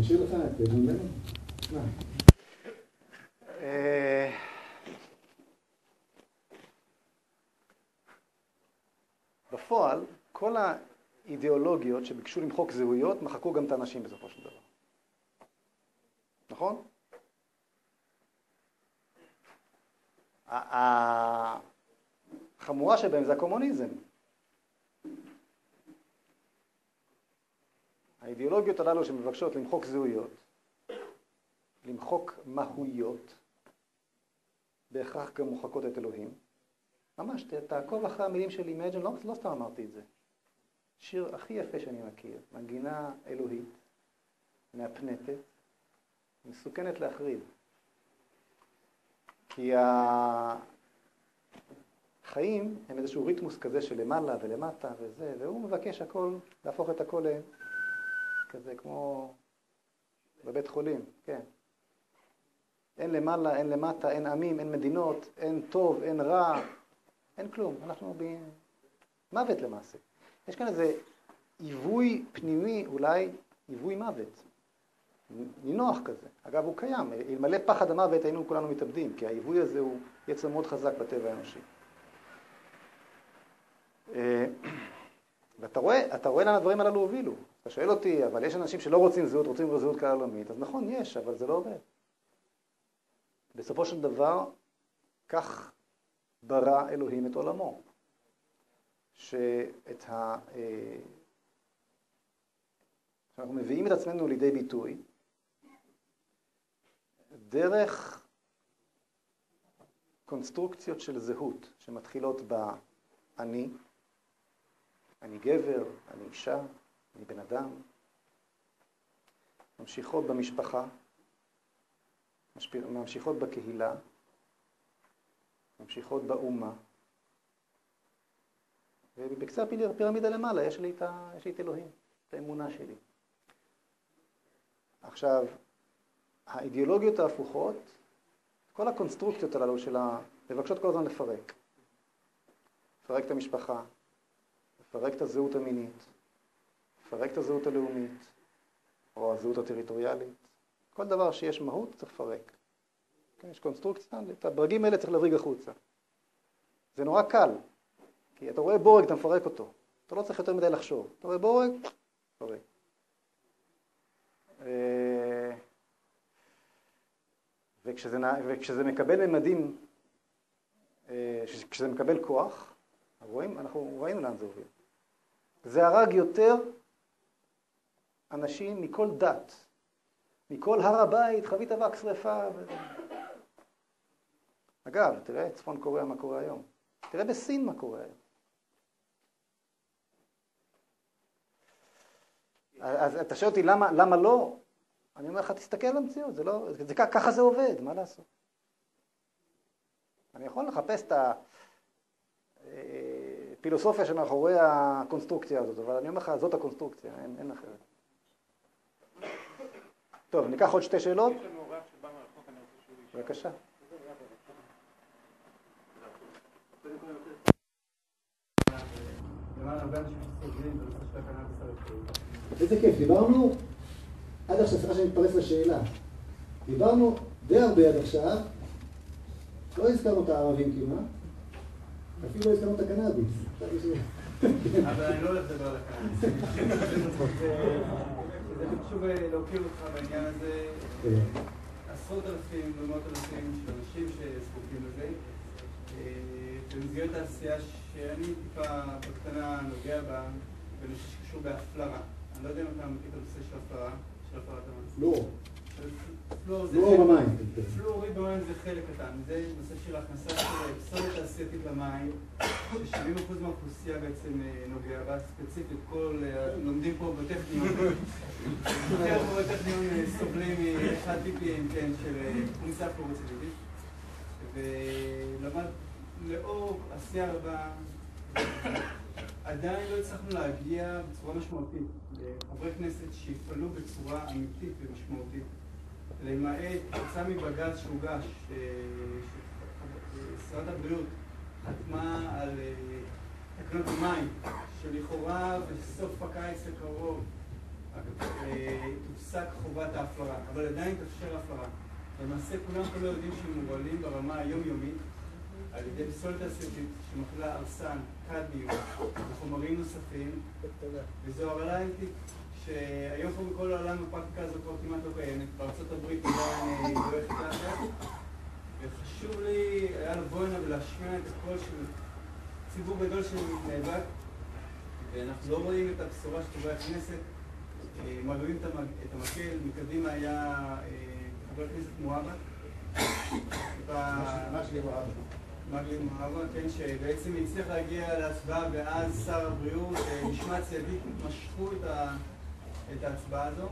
אשאיר לך את? מה? אה, בפועל, כל האידיאולוגיות שביקשו למחוק זהויות, מחקו גם את האנשים בסופו של דבר. נכון? החמורה שבהם זה הקומוניזם. האידיאולוגיות הללו שמבקשות למחוק זהויות, למחוק מהויות, בהכרח גם מוחקות את אלוהים. ממש, תעקוב אחרי המילים של Imagine, לא, לא סתם אמרתי את זה. שיר הכי יפה שאני מכיר, מנגינה אלוהית, מהפנטת, מסוכנת להחריד. כי החיים הם איזשהו ריתמוס כזה של למעלה ולמטה וזה, והוא מבקש הכל, להפוך את הכל כזה כמו בבית חולים, כן. אין למעלה, אין למטה, אין עמים, אין מדינות, אין טוב, אין רע, אין כלום. אנחנו במוות למעשה. יש כאן איזה עיווי פנימי, אולי עיווי מוות, נינוח כזה. אגב, הוא קיים. אלמלא פחד המוות היינו כולנו מתאבדים, כי העיווי הזה הוא יצר מאוד חזק בטבע האנושי. ואתה רואה, אתה רואה לאן הדברים הללו הובילו. אתה שואל אותי, אבל יש אנשים שלא רוצים זהות, רוצים זהות כלל עולמית. אז נכון, יש, אבל זה לא עובד. בסופו של דבר, כך ברא אלוהים את עולמו. שאת ה... אה, שאנחנו מביאים את עצמנו לידי ביטוי דרך קונסטרוקציות של זהות שמתחילות ב"אני", אני גבר, אני אישה, אני בן אדם, ממשיכות במשפחה, ממשיכות בקהילה, ממשיכות באומה, ובקצה הפירמידה למעלה יש לי, את ה... יש לי את אלוהים, את האמונה שלי. עכשיו, האידיאולוגיות ההפוכות, כל הקונסטרוקציות הללו של ה... מבקשות כל הזמן לפרק. לפרק את המשפחה, לפרק את הזהות המינית, לפרק את הזהות הלאומית, או הזהות הטריטוריאלית. כל דבר שיש מהות צריך לפרק. כן, יש קונסטרוקציה, את הברגים האלה צריך להבריג החוצה. זה נורא קל, כי אתה רואה בורג, אתה מפרק אותו. אתה לא צריך יותר מדי לחשוב. אתה רואה בורג, מפרק. אה, וכשזה, וכשזה מקבל ממדים, אה, כשזה מקבל כוח, רואים, אנחנו ראינו לאן זה הוביל. זה הרג יותר אנשים מכל דת, מכל הר הבית, חבית אבק שרפה. ו... אגב, תראה צפון קוריאה מה קורה היום. תראה בסין מה קורה היום. אז אתה שואל אותי למה, למה לא? אני אומר לך, תסתכל על המציאות, זה לא, זה, ככה זה עובד, מה לעשות? אני יכול לחפש את הפילוסופיה שמאחורי הקונסטרוקציה הזאת, אבל אני אומר לך, זאת הקונסטרוקציה, אין, אין אחרת. טוב, ניקח עוד שתי שאלות. בבקשה. איזה כיף, דיברנו עד עכשיו, סליחה שאני מתפרץ לשאלה. דיברנו די הרבה עד עכשיו, לא הזכרנו את הערבים כמעט, אפילו לא הזכרנו את הקנאביס. אבל אני לא הולך לדבר על הקנאביס. זה חשוב להוקיר אותך בעניין הזה. כן. עשרות אלפים ומאות אלפים של אנשים שזקוקים לזה. אה, במסגרת העשייה שאני טיפה בקטנה נוגע בה, בנושא שקשור בהפלרה. אני לא יודע אם אתה מכיר את הנושא של הפלרה. פלואור. פלואור במים. פלואוריד במים זה חלק קטן, זה נושא של הכנסה של פסולת תעשייתית למים, ש-70% מהאוכלוסייה בעצם אה, נוגע בה, ספציפית כל, אה, לומדים פה בטכניון, פה בטכניון אה, סובלים מאחד טיפים, כן, של פריסה פלורצידית, ולמד לאור עשייה רבה עדיין לא הצלחנו להגיע בצורה משמעותית לחברי כנסת שיפעלו בצורה אמיתית ומשמעותית, למעט תוצאה מבג"ץ שהוגש, אה, ששרת הבריאות חתמה על אה, תקנות המים, שלכאורה בסוף הקיץ הקרוב אה, תופסק חובת ההפלרה, אבל עדיין תאפשר הפלרה. למעשה כולם פה לא יודעים שהם מובלים ברמה היומיומית על ידי פסולת תעשייתית שמכילה ארסן, קדמיום וחומרים נוספים, וזו הרעלה אנטית שהיום פה בכל העולם הפרקטיקה הזו כבר כמעט לא קיימת, בארצות הברית עדיין לא הולכת לאחר, וחשוב לי היה לבוא הנה ולהשמיע את הקול של ציבור גדול שנאבק, ואנחנו לא רואים את הבשורה של חברי הכנסת, אה, מעבירים את המקל, מקדימה היה אה, חבר הכנסת מואבה. מואבה? מגלי מוהרון, כן, שבעצם הצליח להגיע להצבעה ואז שר הבריאות, אה, משמעת ציידית, משכו את ההצבעה הזו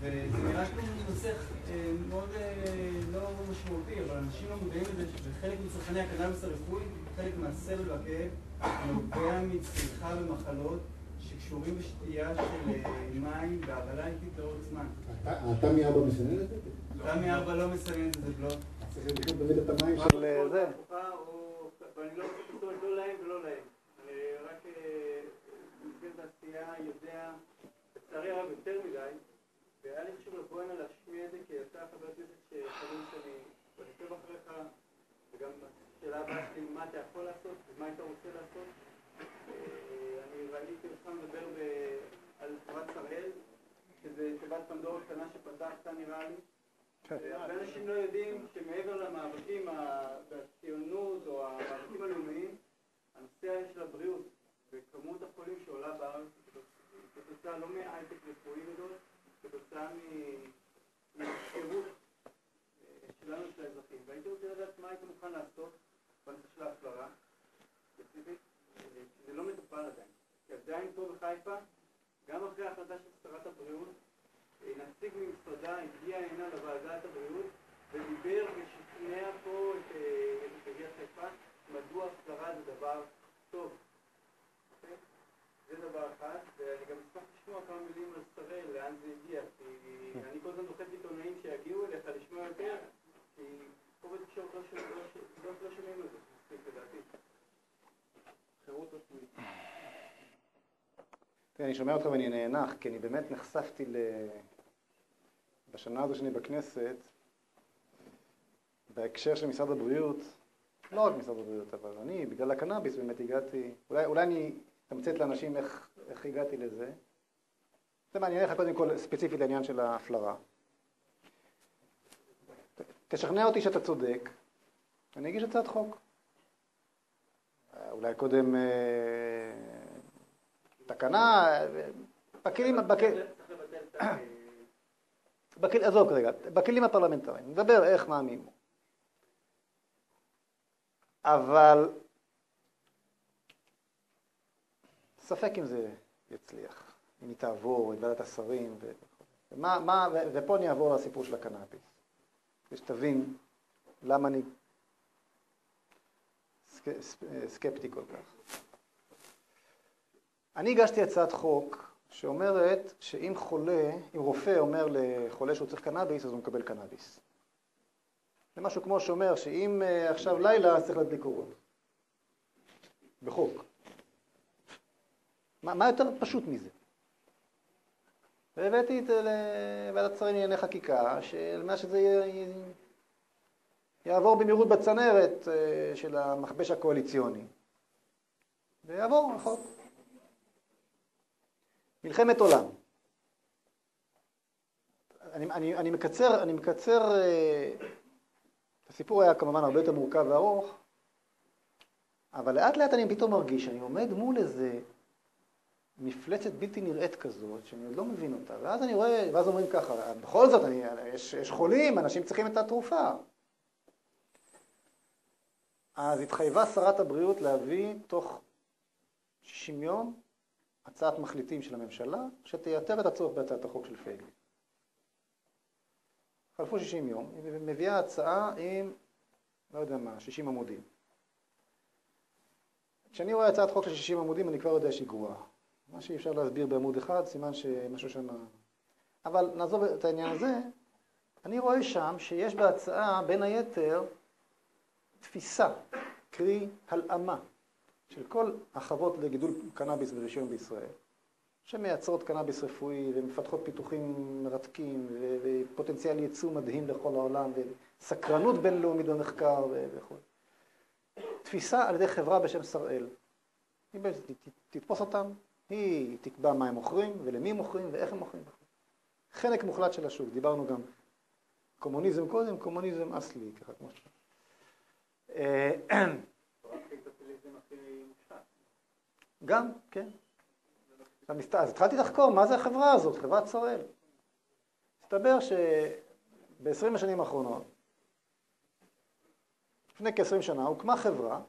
וזה נראה כמו נושא אה, מאוד אה, לא משמעותי, אבל אנשים לא מודעים לזה שחלק מצרכני הקנאביס הרפואי, חלק מהסבל והכאב, נובע מצריכה במחלות שקשורים בשתייה של מים והרעלה איטית לאורך זמן. אתה מאבא מסנן את זה? אתה מאבא לא מסנן את זה, לא. צריך לקנות באמת את המים של אה, זה. ואני לא רוצה לפתור לא להם ולא להם. אני רק במסגרת העשייה יודע, לצערי הרב יותר מדי, והיה לי חשוב לבוא הנה להשמיע את זה, כי אתה חבר כנסת שחברים שאני עוקב אחריך, וגם השאלה הבאה שלי, מה אתה יכול לעשות ומה היית רוצה לעשות. אה, אני ראיתי אותך מדבר על חברת שראל, שזה תיבת פנדורה קטנה שפתחת נראה לי. כן. הרבה אנשים לא יודעים שמעבר למאבקים בציונות או המאבקים הלאומיים, הנושא של הבריאות וכמות החולים שעולה בארץ כתוצאה לא מהייטק רפואי גדול, כתוצאה מ- מהפקרות אה, שלנו, של האזרחים. והייתי רוצה לדעת מה היית מוכן לעשות בנושא של ההפלרה, ספציפית, אה, שזה לא מטופל עדיין. כי עדיין פה בחיפה, גם אחרי ההחלטה של שרת הבריאות, אה, נציג ממשרדה הגיע הנה לוועדת הבריאות ודיבר ושכנע פה את עיריית חיפה מדוע הסדרה זה דבר טוב. אוקיי? זה דבר אחד, ואני גם אשמח לשמוע כמה מילים על שראל, לאן זה הגיע, כי אני כל הזמן דוחף עיתונאים שיגיעו אליך לשמוע יותר, כי פה בתקשורת לא שומעים לא ש- לא- לא שומעים את זה, מספיק לדעתי. חירות רפואית. תראה, אני שומע אותך ואני נאנח, כי אני באמת נחשפתי ל... בשנה הזו שאני בכנסת, בהקשר של משרד הבריאות, לא רק משרד הבריאות, אבל אני, בגלל הקנאביס באמת הגעתי, אולי, אולי אני אתמצת לאנשים איך, איך הגעתי לזה. זה מעניין לך קודם כל ספציפית לעניין של ההפלרה. תשכנע אותי שאתה צודק, אני אגיש הצעת חוק. אה, אולי קודם אה, תקנה, אה, בכלים, בכלים. עזוב כרגע, בכלים הפרלמנטריים, נדבר איך מאמין. אבל ספק אם זה יצליח, אם היא תעבור את ועדת השרים. ו... ומה, מה, ו... ופה אני אעבור לסיפור של הקנאביס, כדי שתבין למה אני סק... סקפטי כל כך. אני הגשתי הצעת חוק שאומרת שאם חולה, אם רופא אומר לחולה שהוא צריך קנאביס, אז הוא מקבל קנאביס. זה משהו כמו שאומר שאם אה, עכשיו לילה, אז צריך להדליק אורות. בחוק. מה, מה יותר פשוט מזה? והבאתי את זה לוועדת שרים לענייני חקיקה, שעל מנת שזה י... יעבור במהירות בצנרת אה, של המכבש הקואליציוני. ויעבור החוק. מלחמת עולם. אני, אני, אני מקצר, אני מקצר, אה, הסיפור היה כמובן הרבה יותר מורכב וארוך, אבל לאט לאט אני פתאום מרגיש שאני עומד מול איזה מפלצת בלתי נראית כזאת, שאני עוד לא מבין אותה, ואז אני רואה, ואז אומרים ככה, בכל זאת, אני, יש, יש חולים, אנשים צריכים את התרופה. אז התחייבה שרת הבריאות להביא תוך 60 יום הצעת מחליטים של הממשלה שתייתר את הצורך בהצעת החוק של פייגלין. חלפו 60 יום, היא מביאה הצעה עם, לא יודע מה, 60 עמודים. כשאני רואה הצעת חוק של 60 עמודים, אני כבר יודע שהיא גרועה. מה שאי אפשר להסביר בעמוד אחד, סימן שמשהו שם... אבל נעזוב את העניין הזה, אני רואה שם שיש בהצעה, בין היתר, תפיסה, קרי הלאמה, של כל החוות לגידול קנאביס ורישיון בישראל, שמייצרות קנאביס רפואי ומפתחות פיתוחים מרתקים ופוטנציאל ייצוא מדהים לכל העולם וסקרנות בינלאומית במחקר וכו'. תפיסה על ידי חברה בשם שראל. היא בעצם תתפוס אותם, היא תקבע מה הם מוכרים ולמי הם מוכרים ואיך הם מוכרים. חלק מוחלט של השוק, דיברנו גם קומוניזם קודם, קומוניזם אסלי, ככה כמו ש... אה, קפיטליזם הכי מושחת. גם, כן. אז התחלתי לחקור מה זה החברה הזאת, חברת שראל. מסתבר שב-20 השנים האחרונות, לפני כ-20 שנה, הוקמה חברה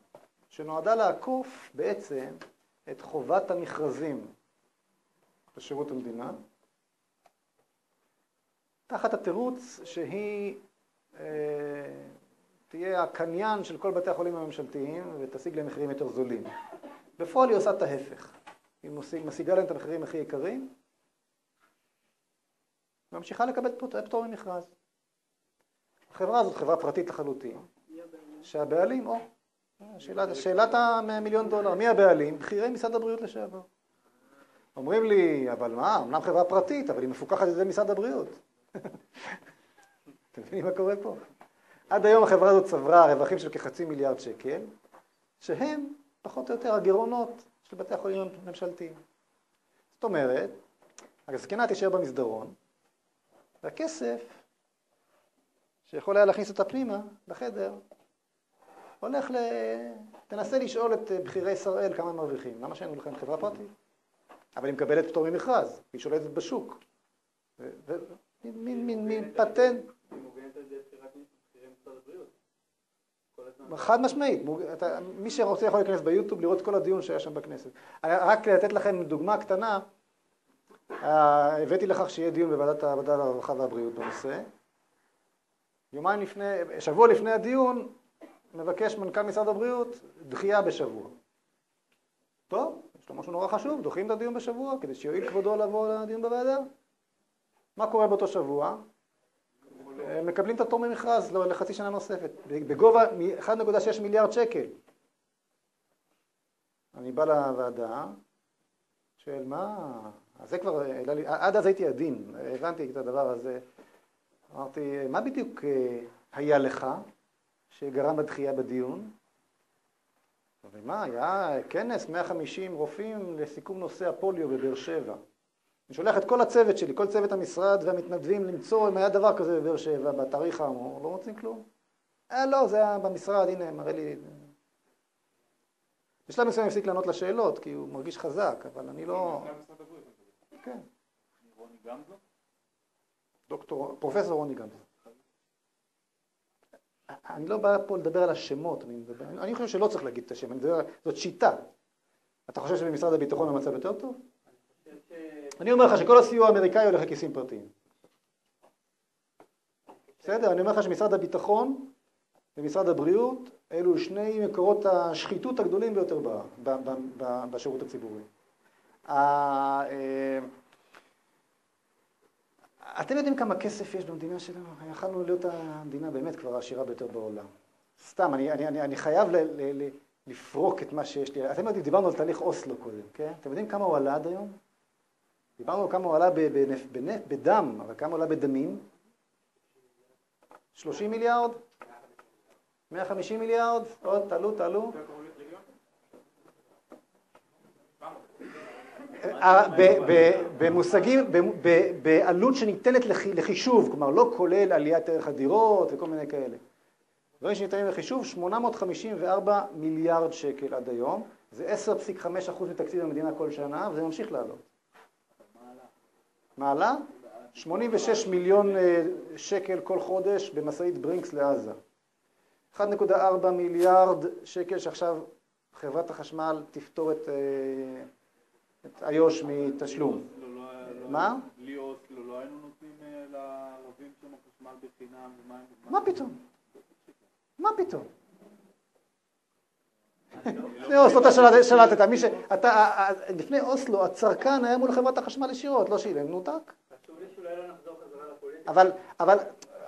שנועדה לעקוף בעצם את חובת המכרזים בשירות המדינה, תחת התירוץ שהיא אה, תהיה הקניין של כל בתי החולים הממשלתיים ותשיג להם מחירים יותר זולים. בפועל היא עושה את ההפך. היא משיג, משיגה להם את המחירים הכי יקרים, ממשיכה לקבל פטור ממכרז. החברה הזאת חברה פרטית לחלוטין, שהבעלים, או, שאלת, שאלת המיליון דולר, מי הבעלים? בכירי משרד הבריאות לשעבר. אומרים לי, אבל מה, אמנם חברה פרטית, אבל היא מפוקחת על ידי משרד הבריאות. אתם מבינים מה קורה פה? עד היום החברה הזאת צברה רווחים של כחצי מיליארד שקל, שהם פחות או יותר הגירעונות של בתי החולים הממשלתיים. זאת אומרת, הזקנה תישאר במסדרון, והכסף שיכול היה להכניס אותה פנימה, לחדר, הולך ל... תנסה לשאול את בכירי שראל כמה הם מרוויחים. למה שאין לכם חברה פרטית? אבל היא מקבלת פטור ממכרז, היא שולטת בשוק. מין פטנט. היא מוגנת על ידי בחירת בכירי משרד הבריאות. כל הזמן. חד משמעית, מי שרוצה יכול להיכנס ביוטיוב לראות כל הדיון שהיה שם בכנסת. רק לתת לכם דוגמה קטנה, אה, הבאתי לכך שיהיה דיון בוועדת העבודה, הרווחה והבריאות בנושא. יומיים לפני, שבוע לפני הדיון, מבקש מנכ"ל משרד הבריאות דחייה בשבוע. טוב, יש לו משהו נורא חשוב, דוחים את הדיון בשבוע כדי שיועיל כבודו לבוא לדיון בוועדה. מה קורה באותו שבוע? הם מקבלים את הפטור ממכרז לא, לחצי שנה נוספת, בגובה מ- 1.6 מיליארד שקל. אני בא לוועדה, שואל מה, אז זה כבר, לי- עד אז הייתי עדין, הבנתי את הדבר הזה. אמרתי, מה בדיוק אה, היה לך שגרם לדחייה בדיון? ומה, היה כנס 150 רופאים לסיכום נושא הפוליו בבאר שבע. אני שולח את כל הצוות שלי, כל צוות המשרד והמתנדבים למצוא אם היה דבר כזה בבאר שבע בתאריך האמור, לא מוצאים כלום. אה, לא, זה היה במשרד, הנה, מראה לי... בשלב מסוים הפסיק לענות לשאלות, כי הוא מרגיש חזק, אבל אני לא... מנכ"ל משרד הבריאות. כן, רוני גמזו? דוקטור, פרופסור רוני גמזו. אני לא בא פה לדבר על השמות, אני, מדבר, אני, אני חושב שלא צריך להגיד את השם, אני מדבר, זאת שיטה. אתה חושב שבמשרד הביטחון המצב יותר טוב? אני אומר לך שכל הסיוע האמריקאי הולך לכיסים פרטיים. בסדר? אני אומר לך שמשרד הביטחון ומשרד הבריאות אלו שני מקורות השחיתות הגדולים ביותר ב, ב, ב, ב, בשירות הציבורי. אה, אתם יודעים כמה כסף יש במדינה שלנו? יכלנו להיות המדינה באמת כבר העשירה ביותר בעולם. סתם, אני, אני, אני, אני חייב ל, ל, ל, לפרוק את מה שיש לי. אתם יודעים, דיברנו על תהליך אוסלו קודם, כן? אתם יודעים כמה הוא עלה עד היום? דיברנו כמה הוא עלה בנפט, בנפט, בדם, אבל כמה הוא עלה בדמים? 30 מיליארד? 150 מיליארד? עוד, תעלו, תעלו. אה, במושגים, בעלות שניתנת לחישוב, כלומר לא כולל עליית ערך הדירות וכל מיני כאלה. דברים שניתנים לחישוב, 854 מיליארד שקל עד היום, זה 10.5% מתקציב המדינה כל שנה, וזה ממשיך לעלות. מה עלה? 86 מיליון אה, שקל כל חודש במשאית ברינקס לעזה. 1.4 מיליארד שקל שעכשיו חברת החשמל תפתור את, אה, את איו"ש מתשלום. לא, לא, לא, מה? בלי אוסלו לא היינו נותנים אה, לערבים שם חשמל בחינם ומים מה פתאום? מה פתאום? לפני אוסלו אתה שלט- שלטת, מי ש... אתה, ה- ה- לפני אוסלו הצרכן היה מול חברת החשמל ישירות, לא שילם, נותק. אבל, אבל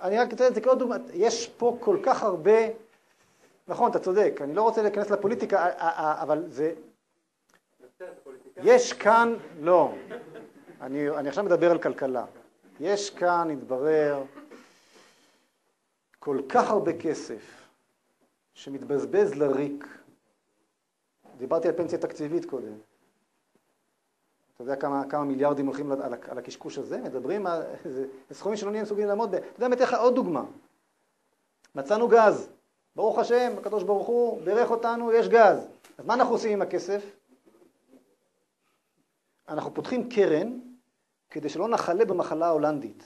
אני רק אתן את זה כעוד דוגמא, יש פה כל כך הרבה, נכון, אתה צודק, אני לא רוצה להיכנס לפוליטיקה, א- א- א- אבל זה. יש כאן, לא, אני, אני עכשיו מדבר על כלכלה, יש כאן, התברר, כל כך הרבה כסף שמתבזבז לריק. דיברתי על פנסיה תקציבית קודם. אתה יודע כמה, כמה מיליארדים הולכים על, על הקשקוש הזה? מדברים על זה סכומים שלא נהיה מסוגלים לעמוד בהם. אתה יודע, אני אתן לך עוד דוגמה. מצאנו גז. ברוך השם, הקדוש ברוך הוא בירך אותנו, יש גז. אז מה אנחנו עושים עם הכסף? אנחנו פותחים קרן כדי שלא נחלה במחלה ההולנדית.